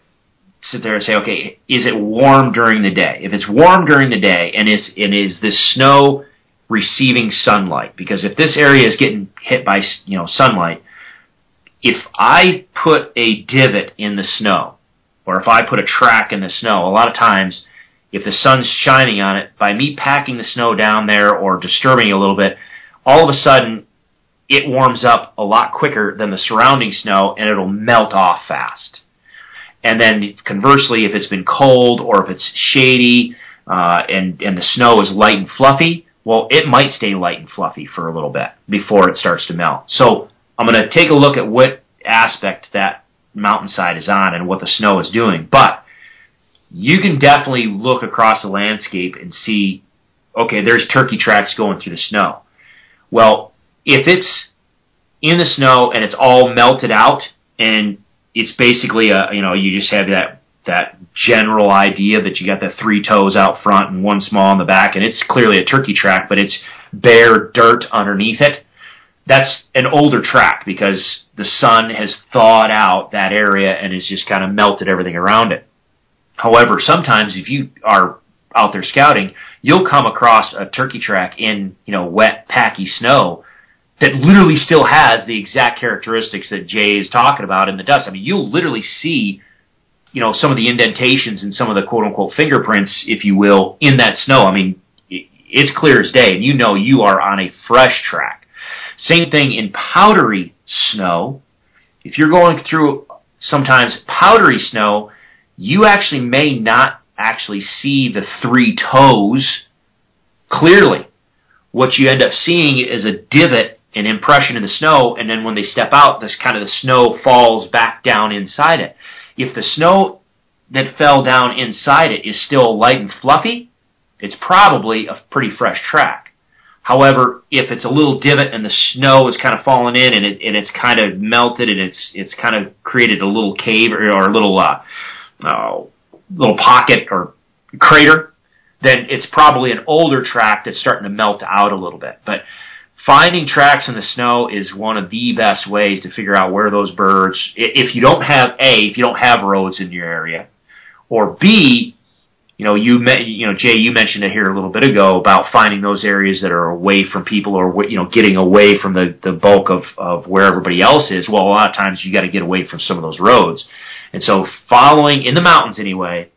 S2: sit there and say, okay, is it warm during the day? If it's warm during the day, and is and is this snow receiving sunlight? Because if this area is getting hit by you know sunlight, if I put a divot in the snow, or if I put a track in the snow, a lot of times, if the sun's shining on it, by me packing the snow down there or disturbing it a little bit, all of a sudden it warms up a lot quicker than the surrounding snow and it'll melt off fast. And then conversely, if it's been cold or if it's shady uh, and and the snow is light and fluffy, well, it might stay light and fluffy for a little bit before it starts to melt. So I'm going to take a look at what aspect that mountainside is on and what the snow is doing. But you can definitely look across the landscape and see, okay, there's turkey tracks going through the snow. Well, if it's in the snow and it's all melted out and it's basically a you know you just have that that general idea that you got the three toes out front and one small in the back and it's clearly a turkey track but it's bare dirt underneath it that's an older track because the sun has thawed out that area and has just kind of melted everything around it. However sometimes if you are out there scouting you'll come across a turkey track in you know wet packy snow that literally still has the exact characteristics that Jay is talking about in the dust. I mean, you'll literally see, you know, some of the indentations and some of the quote unquote fingerprints, if you will, in that snow. I mean, it's clear as day, and you know you are on a fresh track. Same thing in powdery snow. If you're going through sometimes powdery snow, you actually may not actually see the three toes clearly. What you end up seeing is a divot an impression in the snow, and then when they step out, this kind of the snow falls back down inside it. If the snow that fell down inside it is still light and fluffy, it's probably a pretty fresh track. However, if it's a little divot and the snow is kind of fallen in and, it, and it's kind of melted and it's it's kind of created a little cave or, or a little uh, uh, little pocket or crater, then it's probably an older track that's starting to melt out a little bit. But finding tracks in the snow is one of the best ways to figure out where those birds. If you don't have a, if you don't have roads in your area, or B, you know, you met, you know, Jay, you mentioned it here a little bit ago about finding those areas that are away from people or, you know, getting away from the, the bulk of, of where everybody else is. Well, a lot of times you got to get away from some of those roads. And so following in the mountains anyway,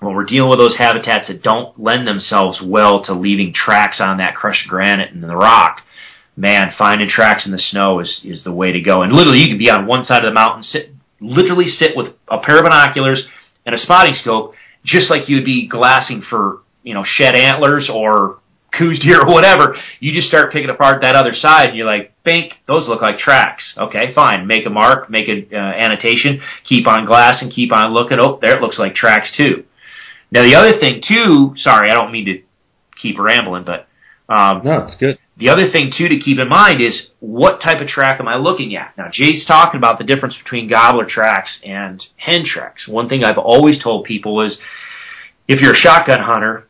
S2: when we're dealing with those habitats that don't lend themselves well to leaving tracks on that crushed granite and the rock, man, finding tracks in the snow is, is the way to go. And literally you can be on one side of the mountain, sit, literally sit with a pair of binoculars and a spotting scope just like you would be glassing for, you know, shed antlers or Coues deer or whatever, you just start picking apart that other side and you're like, bink, those look like tracks. Okay, fine. Make a mark, make an uh, annotation, keep on glassing, keep on looking. Oh, there it looks like tracks too. Now the other thing too, sorry, I don't mean to keep rambling, but um,
S1: no, it's good.
S2: The other thing too to keep in mind is what type of track am I looking at? Now Jay's talking about the difference between gobbler tracks and hen tracks. One thing I've always told people is if you're a shotgun hunter,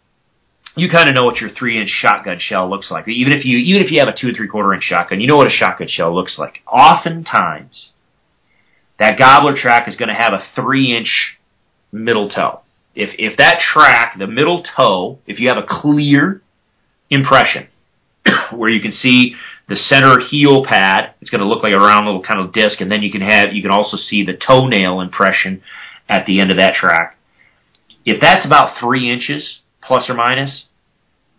S2: you kind of know what your three inch shotgun shell looks like. Even if you even if you have a two and three quarter inch shotgun, you know what a shotgun shell looks like. Oftentimes, that gobbler track is going to have a three inch middle toe. If if that track, the middle toe, if you have a clear impression where you can see the center heel pad. It's going to look like a round little kind of disc, and then you can have you can also see the toenail impression at the end of that track. If that's about three inches plus or minus,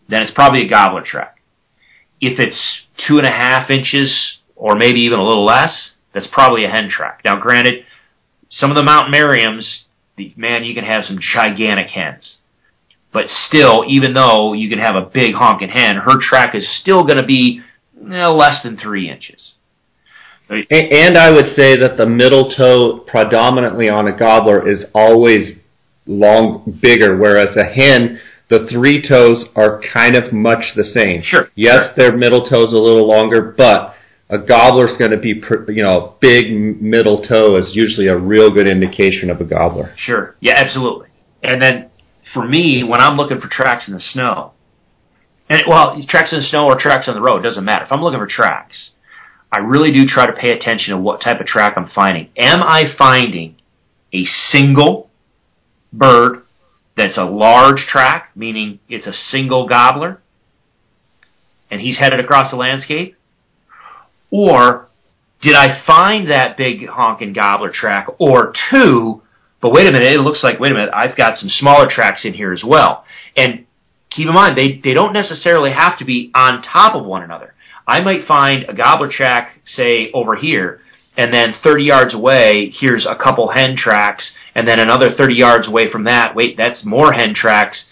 S2: then it's probably a gobbler track. If it's two and a half inches or maybe even a little less, that's probably a hen track. Now, granted, some of the Mount Merriams, man, you can have some gigantic hens. But still, even though you can have a big honking hen, her track is still going to be eh, less than three inches.
S1: And I would say that the middle toe, predominantly on a gobbler, is always long, bigger, whereas a hen, the three toes are kind of much the same.
S2: Sure.
S1: Yes,
S2: sure.
S1: their middle toe's a little longer, but a gobbler's going to be, you know, big middle toe is usually a real good indication of a gobbler.
S2: Sure. Yeah, absolutely. And then for me, when I'm looking for tracks in the snow, and well, tracks in the snow or tracks on the road, doesn't matter. If I'm looking for tracks, I really do try to pay attention to what type of track I'm finding. Am I finding a single bird that's a large track, meaning it's a single gobbler, and he's headed across the landscape? Or did I find that big honking gobbler track or two but wait a minute, it looks like, wait a minute, I've got some smaller tracks in here as well. And keep in mind, they, they don't necessarily have to be on top of one another. I might find a gobbler track, say, over here, and then 30 yards away, here's a couple hen tracks, and then another 30 yards away from that, wait, that's more hen tracks.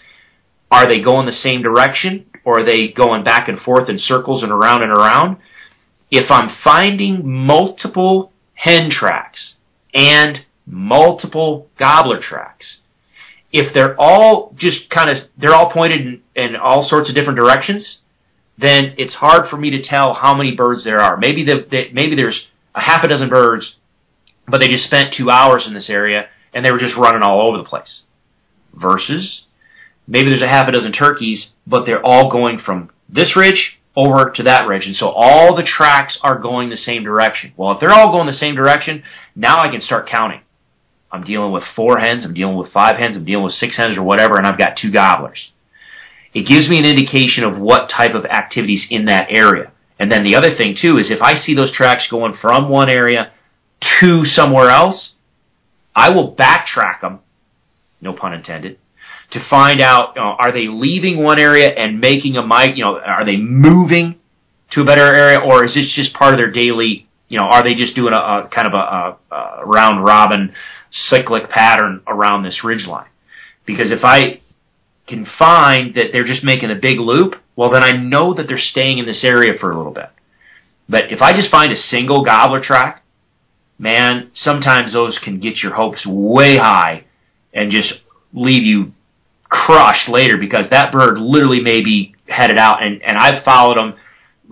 S2: Are they going the same direction, or are they going back and forth in circles and around and around? If I'm finding multiple hen tracks and multiple gobbler tracks. If they're all just kind of, they're all pointed in, in all sorts of different directions, then it's hard for me to tell how many birds there are. Maybe the, the, maybe there's a half a dozen birds, but they just spent two hours in this area and they were just running all over the place. Versus, maybe there's a half a dozen turkeys, but they're all going from this ridge over to that ridge. And so all the tracks are going the same direction. Well, if they're all going the same direction, now I can start counting. I'm dealing with four hens, I'm dealing with five hens, I'm dealing with six hens or whatever, and I've got two gobblers. It gives me an indication of what type of activities in that area. And then the other thing too is if I see those tracks going from one area to somewhere else, I will backtrack them, no pun intended, to find out you know, are they leaving one area and making a mic, you know, are they moving to a better area, or is this just part of their daily, you know, are they just doing a, a kind of a, a, a round robin cyclic pattern around this ridge line. Because if I can find that they're just making a big loop, well then I know that they're staying in this area for a little bit. But if I just find a single gobbler track, man, sometimes those can get your hopes way high and just leave you crushed later because that bird literally may be headed out and, and I've followed him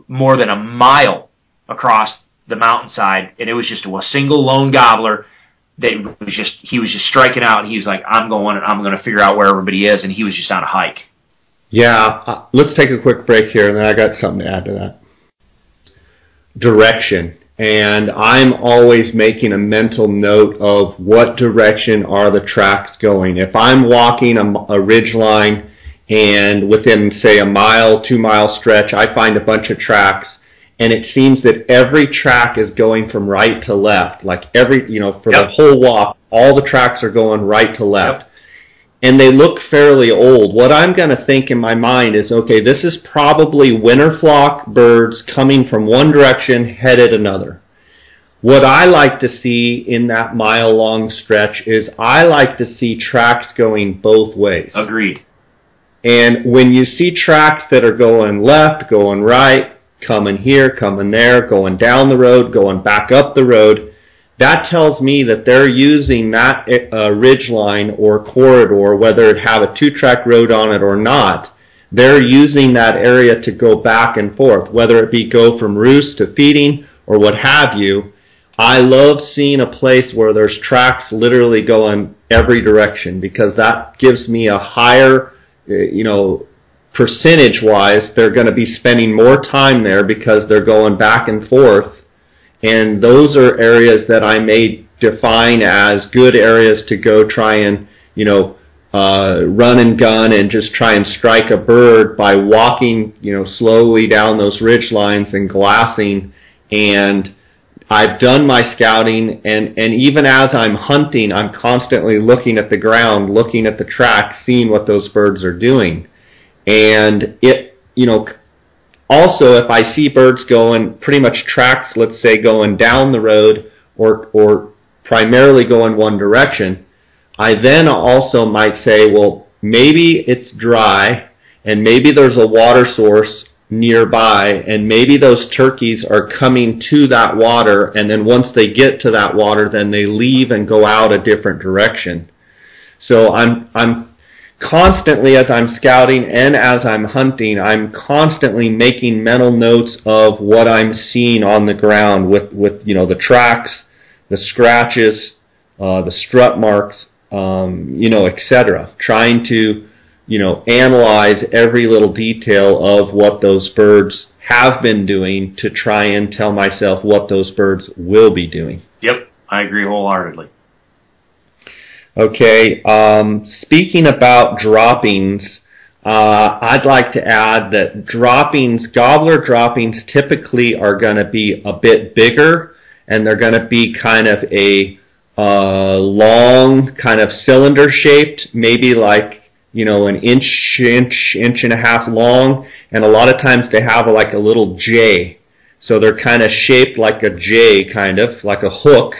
S2: more than a mile across the mountainside and it was just a single lone gobbler that was just he was just striking out. He was like, "I'm going and I'm going to figure out where everybody is," and he was just on a hike.
S1: Yeah, uh, let's take a quick break here, and then I got something to add to that. direction. And I'm always making a mental note of what direction are the tracks going. If I'm walking a, a ridge line and within, say, a mile, two mile stretch, I find a bunch of tracks and it seems that every track is going from right to left. Like every, you know, for yep. the whole walk, all the tracks are going right to left. Yep. And they look fairly old. What I'm going to think in my mind is, okay, this is probably winter flock birds coming from one direction, headed another. What I like to see in that mile long stretch is I like to see tracks going both ways.
S2: Agreed.
S1: And when you see tracks that are going left, going right, coming here, coming there, going down the road, going back up the road, that tells me that they're using that uh, ridge line or corridor, whether it have a two-track road on it or not, they're using that area to go back and forth, whether it be go from roost to feeding or what have you. I love seeing a place where there's tracks literally going every direction because that gives me a higher, uh, you know, percentage wise, they're going to be spending more time there because they're going back and forth. And those are areas that I may define as good areas to go try and, you know, uh, run and gun and just try and strike a bird by walking, you know, slowly down those ridge lines and glassing. And I've done my scouting and, and even as I'm hunting, I'm constantly looking at the ground, looking at the track, seeing what those birds are doing. And it, you know, also if I see birds going pretty much tracks, let's say going down the road or, or primarily going one direction, I then also might say, well, maybe it's dry and maybe there's a water source nearby and maybe those turkeys are coming to that water and then once they get to that water then they leave and go out a different direction. So I'm I'm constantly as I'm scouting and as I'm hunting, I'm constantly making mental notes of what I'm seeing on the ground with, with you know the tracks, the scratches, uh, the strut marks, um, you know, etc. Trying to you know analyze every little detail of what those birds have been doing to try and tell myself what those birds will be doing.
S2: Yep, I agree wholeheartedly.
S1: Okay, um, speaking about droppings, uh, I'd like to add that droppings, gobbler droppings, typically are going to be a bit bigger, and they're going to be kind of a uh, long, kind of cylinder shaped, maybe like you know an inch, inch, inch and a half long, and a lot of times they have like a little J, so they're kind of shaped like a J, kind of like a hook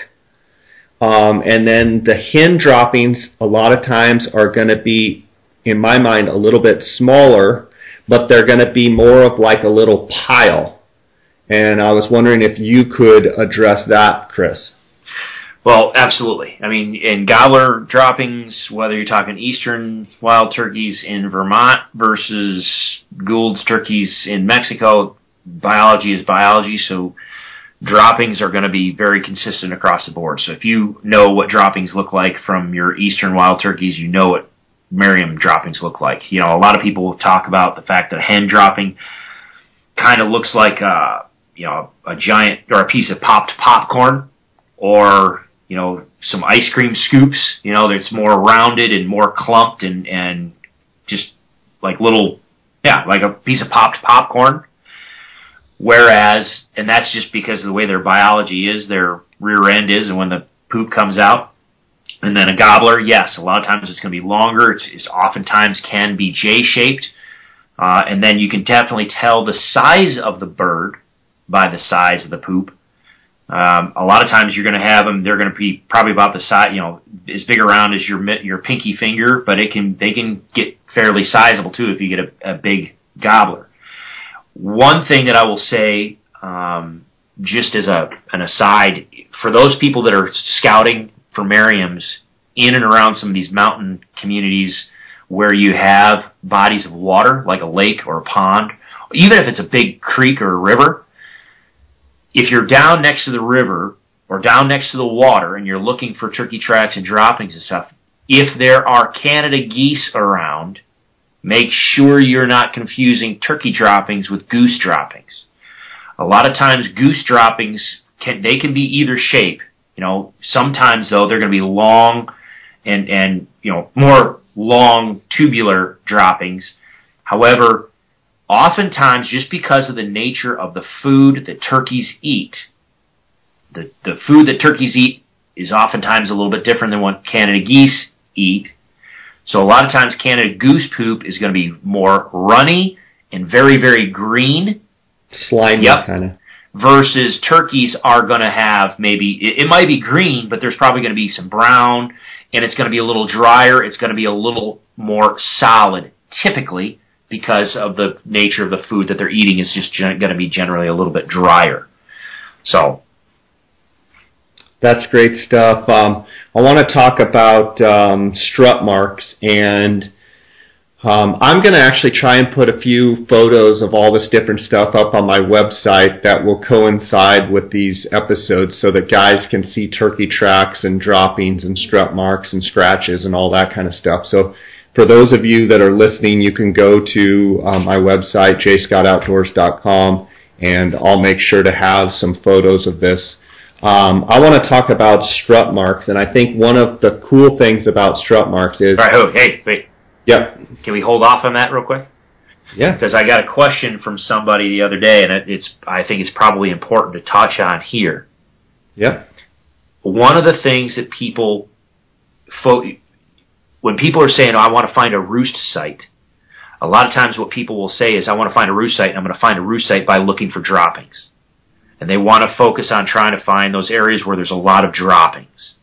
S1: um, and then the hen droppings a lot of times are going to be, in my mind, a little bit smaller, but they're going to be more of like a little pile. And I was wondering if you could address that, Chris.
S2: Well, absolutely. I mean, in gobbler droppings, whether you're talking eastern wild turkeys in Vermont versus Gould's turkeys in Mexico, biology is biology. So droppings are going to be very consistent across the board. So if you know what droppings look like from your eastern wild turkeys, you know what Merriam droppings look like. You know, a lot of people talk about the fact that hen dropping kind of looks like a, you know, a giant or a piece of popped popcorn or, you know, some ice cream scoops, you know, that's more rounded and more clumped and, and just like little, yeah, like a piece of popped popcorn. Whereas, and that's just because of the way their biology is, their rear end is, and when the poop comes out. And then a gobbler, yes, a lot of times it's going to be longer. It's, it's oftentimes can be J-shaped. Uh, and then you can definitely tell the size of the bird by the size of the poop. Um, a lot of times you're going to have them; they're going to be probably about the size, you know, as big around as your your pinky finger, but it can they can get fairly sizable too if you get a, a big gobbler. One thing that I will say, um, just as a an aside, for those people that are scouting for Merriams in and around some of these mountain communities where you have bodies of water, like a lake or a pond, even if it's a big creek or a river, if you're down next to the river or down next to the water and you're looking for turkey tracks and droppings and stuff, if there are Canada geese around, Make sure you're not confusing turkey droppings with goose droppings. A lot of times goose droppings can they can be either shape. You know, sometimes though they're going to be long and and you know more long tubular droppings. However, oftentimes just because of the nature of the food that turkeys eat, the the food that turkeys eat is oftentimes a little bit different than what Canada geese eat. So a lot of times Canada goose poop is going to be more runny and very very green.
S1: Slimy
S2: Yep.
S1: kind of.
S2: versus turkeys are going to have maybe it, it might be green, but there's probably going to be some brown, and it's going to be a little drier. It's going to be a little more solid, typically because of the nature of the food that they're eating is just gen- going to be generally a little bit drier. So
S1: That's great stuff. Um, I want to talk about um, strut marks, and um, I'm going to actually try and put a few photos of all this different stuff up on my website that will coincide with these episodes, so that guys can see turkey tracks and droppings and strut marks and scratches and all that kind of stuff. So. For those of you that are listening, you can go to um, my website, jscottoutdoors.com, and I'll make sure to have some photos of this. Um, I want to talk about strut marks, and I think one of the cool things about strut marks is,
S2: all right, oh, hey, wait,
S1: yep,
S2: can we hold off on that real quick?
S1: yeah,
S2: because I got a question from somebody the other day, and it, it's I think it's probably important to touch on here.
S1: yep,
S2: One of the things that people, fo- when people are saying, "Oh, I want to find a roost site," a lot of times what people will say is, "I want to find a roost site, and I'm going to find a roost site by looking for droppings," and they want to focus on trying to find those areas where there's a lot of droppings.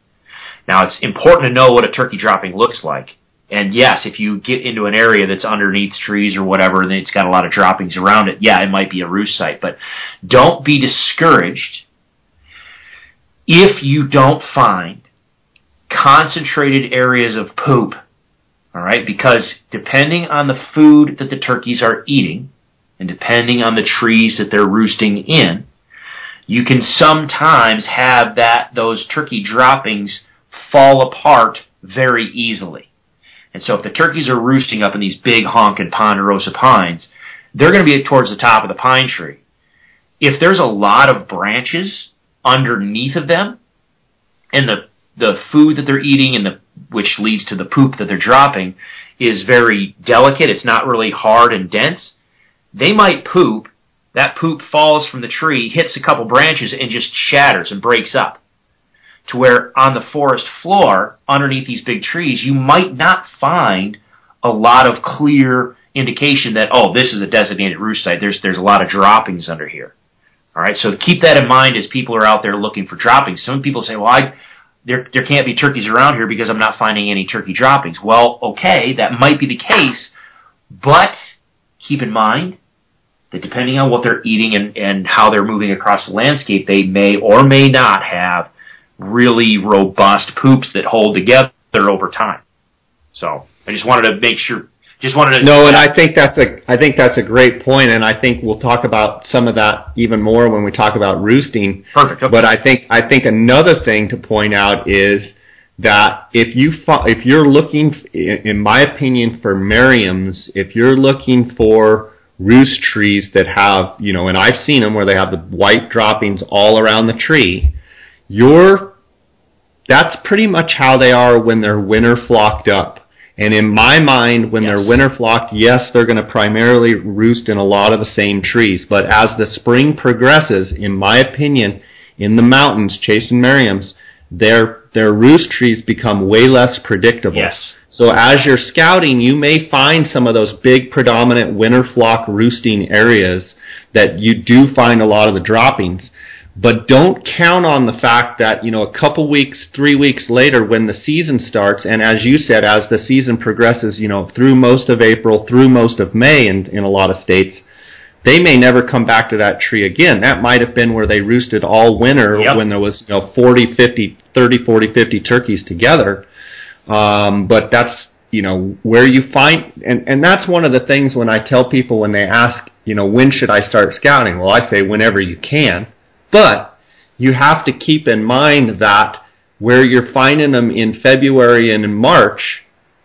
S2: Now, it's important to know what a turkey dropping looks like. And yes, if you get into an area that's underneath trees or whatever, and it's got a lot of droppings around it, yeah, it might be a roost site. But don't be discouraged if you don't find concentrated areas of poop. All right, because depending on the food that the turkeys are eating, and depending on the trees that they're roosting in, you can sometimes have that those turkey droppings fall apart very easily. And so if the turkeys are roosting up in these big honking ponderosa pines, they're going to be towards the top of the pine tree. If there's a lot of branches underneath of them, and the the food that they're eating and the which leads to the poop that they're dropping is very delicate, it's not really hard and dense, they might poop, that poop falls from the tree, hits a couple branches and just shatters and breaks up to where on the forest floor, underneath these big trees, you might not find a lot of clear indication that oh, this is a designated roost site. There's there's a lot of droppings under here. All right, so keep that in mind as people are out there looking for droppings. Some people say, well, I there there can't be turkeys around here because I'm not finding any turkey droppings. Well, okay, that might be the case, but keep in mind that depending on what they're eating and, and how they're moving across the landscape, they may or may not have really robust poops that hold together over time. So I just wanted to make sure. Just wanted to
S1: No, and I think that's a I think that's a great point, and I think we'll talk about some of that even more when we talk about roosting.
S2: perfect. Okay.
S1: But I think I think another thing to point out is that if you if you're looking, in in my opinion, for Merriam's, if you're looking for roost trees that have you know, and I've seen them where they have the white droppings all around the tree, you're that's pretty much how they are when they're winter flocked up. And in my mind, when they're winter flocked, yes, they're going to primarily roost in a lot of the same trees. But as the spring progresses, in my opinion, in the mountains, chasing Merriam's, their their roost trees become way less predictable.
S2: Yes.
S1: So as you're scouting, you may find some of those big predominant winter flock roosting areas that you do find a lot of the droppings. But don't count on the fact that, you know, a couple weeks, three weeks later when the season starts, and as you said, as the season progresses, you know, through most of April, through most of May in, in a lot of states, they may never come back to that tree again. That might have been where they roosted all winter
S2: Yep.
S1: when there was, you know, 40, 50, 30, 40, 50 turkeys together. Um, but that's, you know, where you find, and, and that's one of the things when I tell people when they ask, you know, when should I start scouting? Well, I say whenever you can. But you have to keep in mind that where you're finding them in February and in March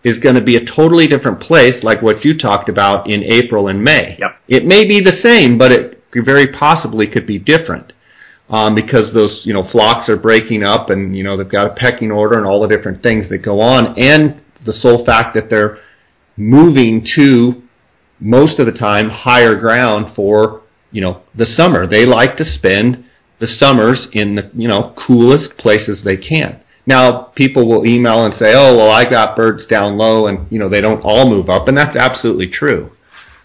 S1: is going to be a totally different place, like what you talked about in April and May.
S2: Yep.
S1: It may be the same, but it very possibly could be different um, because those you know flocks are breaking up and you know they've got a pecking order and all the different things that go on, and the sole fact that they're moving to most of the time higher ground for you know the summer. They like to spend the summers in the you know coolest places they can. Now people will email and say, "Oh, well, I got birds down low, and you know they don't all move up," and that's absolutely true.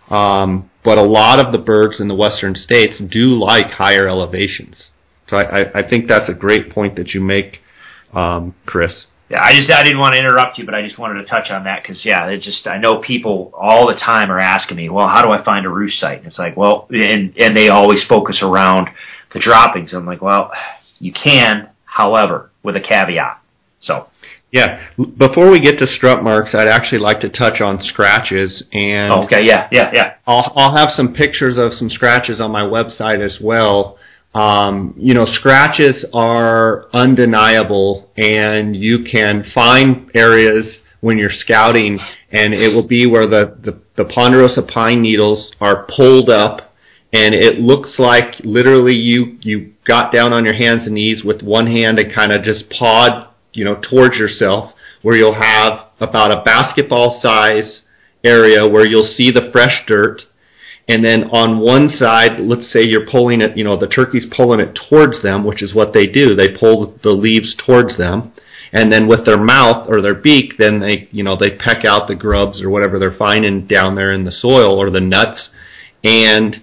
S1: Um, but a lot of the birds in the western states do like higher elevations. So I, I think that's a great point that you make, um, Chris.
S2: Yeah, I just I didn't want to interrupt you, but I just wanted to touch on that because yeah, it just I know people all the time are asking me, well, how do I find a roost site? And it's like, well, and and they always focus around the droppings. I'm like, well, you can, however, with a caveat. So
S1: yeah, before we get to strut marks, I'd actually like to touch on scratches and
S2: okay, yeah, yeah, yeah.
S1: I'll I'll have some pictures of some scratches on my website as well. Um, you know, scratches are undeniable, and you can find areas when you're scouting, and it will be where the, the, the ponderosa pine needles are pulled up, and it looks like literally you, you got down on your hands and knees with one hand and kind of just pawed, you know, towards yourself, where you'll have about a basketball size area where you'll see the fresh dirt, and then on one side, let's say you're pulling it, you know, the turkey's pulling it towards them, which is what they do. They pull the leaves towards them. And then with their mouth or their beak, then they, you know, they peck out the grubs or whatever they're finding down there in the soil or the nuts. And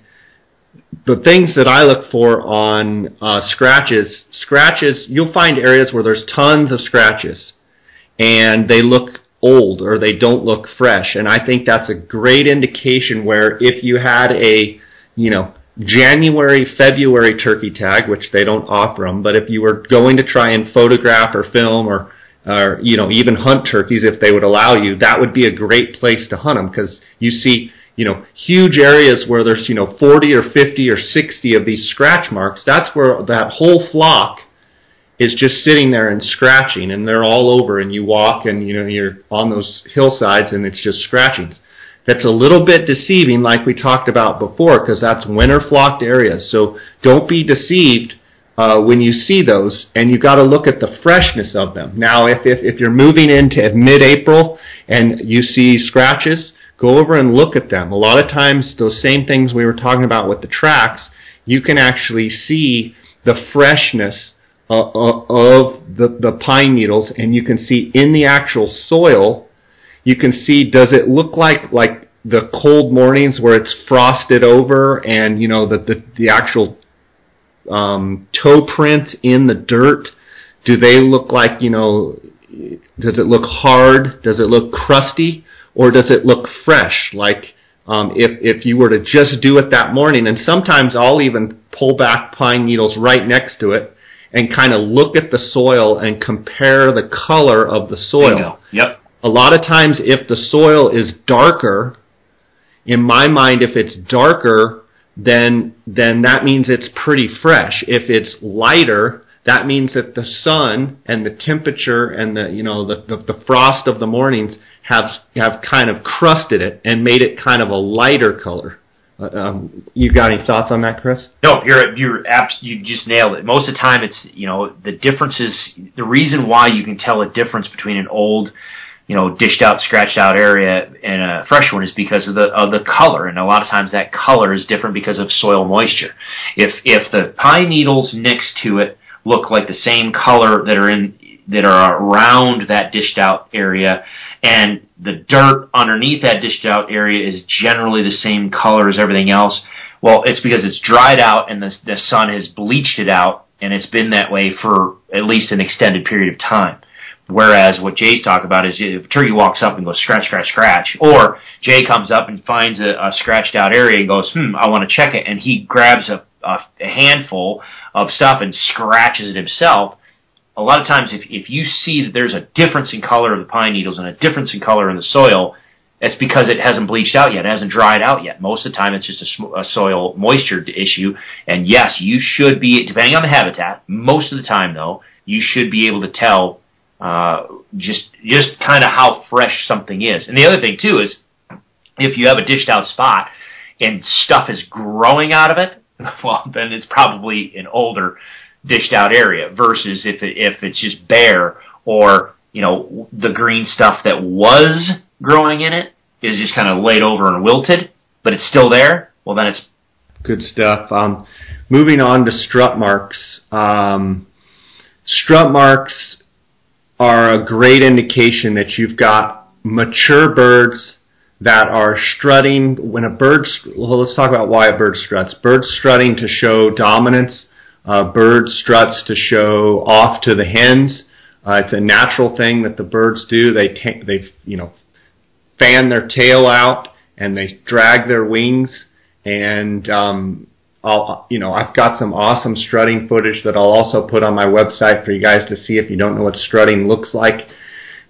S1: the things that I look for on uh, scratches, scratches, you'll find areas where there's tons of scratches and they look old or they don't look fresh. And I think that's a great indication where if you had a, you know, January, February turkey tag, which they don't offer them, but if you were going to try and photograph or film or, or you know, even hunt turkeys if they would allow you, that would be a great place to hunt them because you see, you know, huge areas where there's, you know, 40 or 50 or 60 of these scratch marks. That's where that whole flock is just sitting there and scratching and they're all over and you walk and you know you're on those hillsides and it's just scratchings. That's a little bit deceiving like we talked about before because that's winter flocked areas. So don't be deceived uh, when you see those and you got to look at the freshness of them. Now if, if, if you're moving into mid-april and you see scratches go over and look at them. A lot of times those same things we were talking about with the tracks you can actually see the freshness uh, of the, the pine needles, and you can see in the actual soil, you can see does it look like like the cold mornings where it's frosted over, and you know the the, the actual um, toe print in the dirt. Do they look like you know? Does it look hard? Does it look crusty? Or does it look fresh? Like um, if if you were to just do it that morning, and sometimes I'll even pull back pine needles right next to it and kind of look at the soil and compare the color of the soil.
S2: Yep.
S1: A lot of times, if the soil is darker, in my mind, if it's darker, then then that means it's pretty fresh. If it's lighter, that means that the sun and the temperature and the you know the, the, the frost of the mornings have have kind of crusted it and made it kind of a lighter color. Uh, um, you got any thoughts on that, Chris?
S2: No, you're you're abs- you just nailed it. Most of the time, it's you know the differences. The reason why you can tell a difference between an old, you know, dished out, scratched out area and a fresh one is because of the of the color, and a lot of times that color is different because of soil moisture. If if the pine needles next to it look like the same color that are in that are around that dished out area, and the dirt underneath that dished out area is generally the same color as everything else. Well, it's because it's dried out and the, the sun has bleached it out, and it's been that way for at least an extended period of time. Whereas what Jay's talking about is if a turkey walks up and goes scratch, scratch, scratch, or Jay comes up and finds a, a scratched out area and goes, hmm, I want to check it, and he grabs a, a, a handful of stuff and scratches it himself, a lot of times if, if you see that there's a difference in color of the pine needles and a difference in color in the soil, it's because it hasn't bleached out yet, it hasn't dried out yet. Most of the time, it's just a, a soil moisture issue. And yes, you should be, depending on the habitat, most of the time though, you should be able to tell uh, just just kind of how fresh something is. And the other thing too is, if you have a dished out spot and stuff is growing out of it, well, then it's probably an older dished out area versus if it, if it's just bare or you know the green stuff that was growing in it is just kind of laid over and wilted, but it's still there. Well, then it's
S1: good stuff. Um, moving on to strut marks. Um, strut marks are a great indication that you've got mature birds that are strutting. When a bird, well, let's talk about why a bird struts. Birds strutting to show dominance. Uh, bird struts to show off to the hens. Uh, it's a natural thing that the birds do. They t- they you know fan their tail out and they drag their wings and um, I'll you know I've got some awesome strutting footage that I'll also put on my website for you guys to see if you don't know what strutting looks like.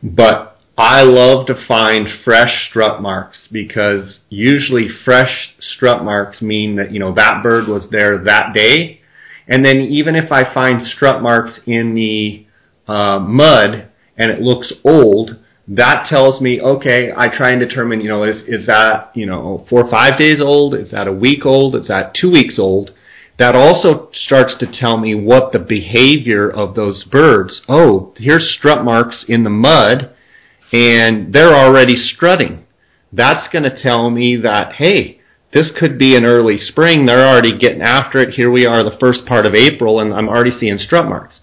S1: But I love to find fresh strut marks because usually fresh strut marks mean that, you know, that bird was there that day. And then even if I find strut marks in the uh, mud and it looks old, that tells me, okay, I try and determine, you know, is, is that, you know, four or five days old? Is that a week old? Is that two weeks old? That also starts to tell me what the behavior of those birds. Oh, here's strut marks in the mud and they're already strutting. That's going to tell me that, hey, this could be an early spring. They're already getting after it. Here we are, the first part of April, and I'm already seeing strut marks.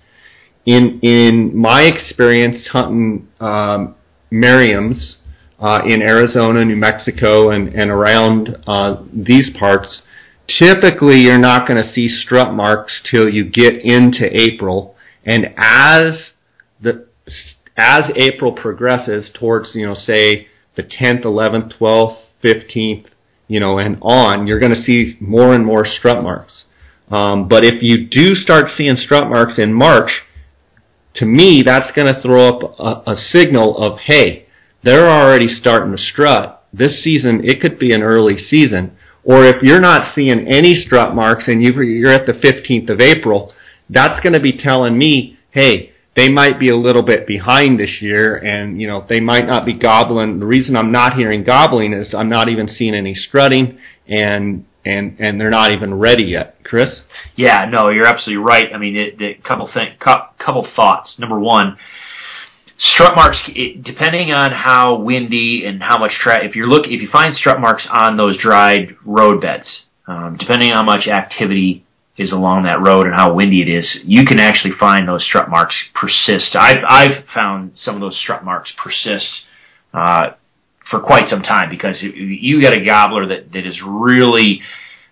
S1: In in my experience hunting um, Merriam's uh, in Arizona, New Mexico, and and around uh, these parts, typically you're not going to see strut marks till you get into April, and as the as April progresses towards, you know, say the 10th, 11th, 12th, 15th, you know, and on, you're going to see more and more strut marks. Um, but if you do start seeing strut marks in March, to me, that's going to throw up a, a signal of, hey, they're already starting to strut. This season, it could be an early season. Or if you're not seeing any strut marks and you're at the 15th of April, that's going to be telling me, hey, they might be a little bit behind this year and you know they might not be gobbling. The reason i'm not hearing gobbling is i'm not even seeing any strutting and and and they're not even ready yet. Chris?
S2: Yeah no you're absolutely right. I mean a couple thing couple thoughts. Number one strut marks it, depending on how windy and how much tra- if you look if you find strut marks on those dried road beds um, depending on how much activity is along that road and how windy it is, you can actually find those strut marks persist. I've, I've found some of those strut marks persist uh, for quite some time because you got a gobbler that, that is really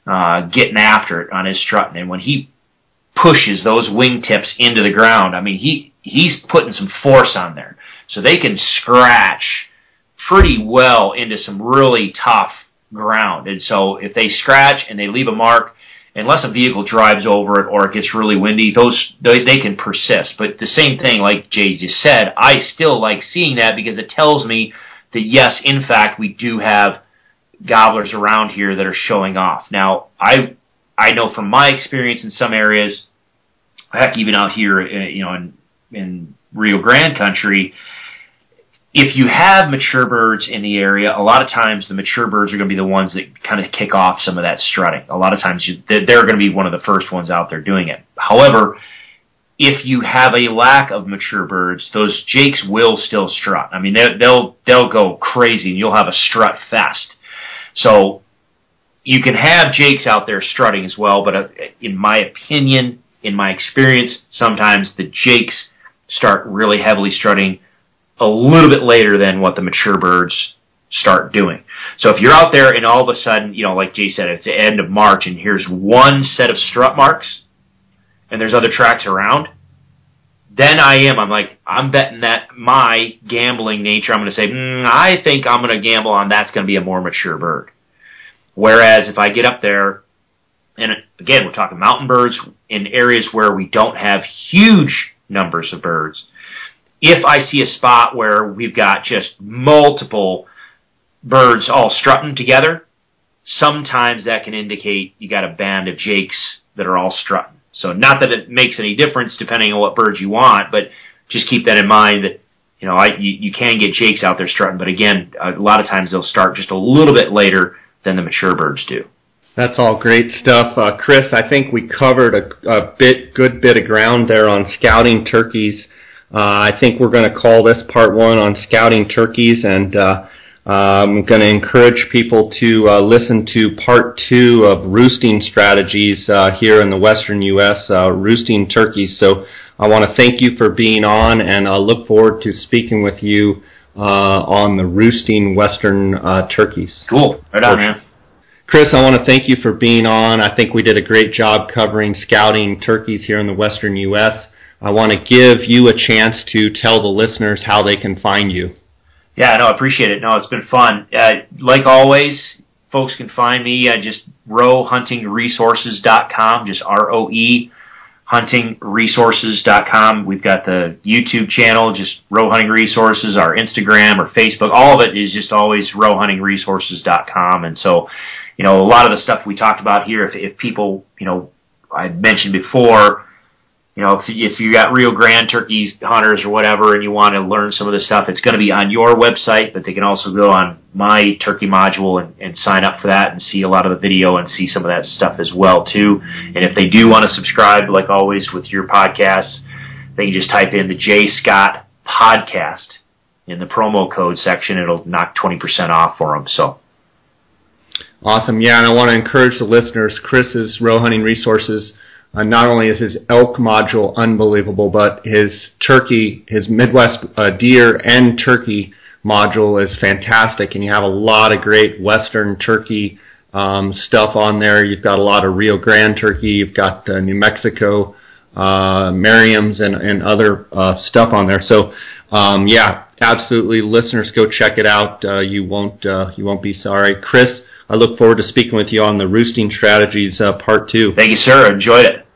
S2: uh, getting after it on his strut, and when he pushes those wingtips into the ground, I mean he he's putting some force on there, so they can scratch pretty well into some really tough ground. And so if they scratch and they leave a mark, unless a vehicle drives over it or it gets really windy, those they, they can persist. But the same thing, like Jay just said, I still like seeing that because it tells me that yes, in fact, we do have gobblers around here that are showing off. Now, I I know from my experience in some areas, heck, even out here, uh, you know, in in Rio Grande country, if you have mature birds in the area, a lot of times the mature birds are going to be the ones that kind of kick off some of that strutting. A lot of times you, they're going to be one of the first ones out there doing it. However, if you have a lack of mature birds, those jakes will still strut. I mean, they'll they'll go crazy, and you'll have a strut fest. So you can have jakes out there strutting as well, but uh, in my opinion, in my experience, sometimes the jakes start really heavily strutting a little bit later than what the mature birds start doing. So if you're out there and all of a sudden, you know, like Jay said, it's the end of March and here's one set of strut marks and there's other tracks around, then I am. I'm like, I'm betting that my gambling nature, I'm going to say, mm, I think I'm going to gamble on that's going to be a more mature bird. Whereas if I get up there, and again, we're talking mountain birds in areas where we don't have huge numbers of birds, if I see a spot where we've got just multiple birds all strutting together, sometimes that can indicate you got a band of jakes that are all strutting. So not that it makes any difference depending on what birds you want, but just keep that in mind that you know I, you, you can get jakes out there strutting, but again, a lot of times they'll start just a little bit later than the mature birds do.
S1: That's all great stuff, uh, Chris. I think we covered a, a bit, good bit of ground there on scouting turkeys. Uh, I think we're going to call this part one on scouting turkeys, and uh, I'm going to encourage people to uh, listen to part two of roosting strategies uh, here in the western U.S. Uh, roosting turkeys. So I want to thank you for being on, and I look forward to speaking with you uh, on the roosting western uh, turkeys.
S2: Cool. Right on, man.
S1: Chris, I want to thank you for being on. I think we did a great job covering scouting turkeys here in the western U.S. I want to give you a chance to tell the listeners how they can find you.
S2: Yeah, no, I appreciate it. No, it's been fun. Uh, like always, folks can find me at just roehuntingresources.com, just R-O-E huntingresources.com. We've got the YouTube channel, just Roe Hunting Resources, our Instagram or Facebook. All of it is just always roehuntingresources.com. And so, you know, a lot of the stuff we talked about here, if, if people, you know, I mentioned before, you know, if, if you got Rio Grande turkeys hunters or whatever, and you want to learn some of this stuff, it's going to be on your website, but they can also go on my turkey module and, and sign up for that and see a lot of the video and see some of that stuff as well too. And if they do want to subscribe, like always with your podcasts, they can just type in the Jay Scott podcast in the promo code section. It'll knock twenty percent off for them. So.
S1: Awesome. Yeah, and I want to encourage the listeners. Chris's Roe Hunting Resources uh, not only is his elk module unbelievable, but his turkey, his Midwest uh, deer and turkey module is fantastic, and you have a lot of great Western turkey um, stuff on there. You've got a lot of Rio Grande turkey, you've got uh, New Mexico uh, Merriam's and, and other uh, stuff on there. So, um, yeah, absolutely, listeners, go check it out. Uh, you won't uh, you won't be sorry, Chris. I look forward to speaking with you on the roosting strategies uh, part two.
S2: Thank you, sir. Enjoyed it.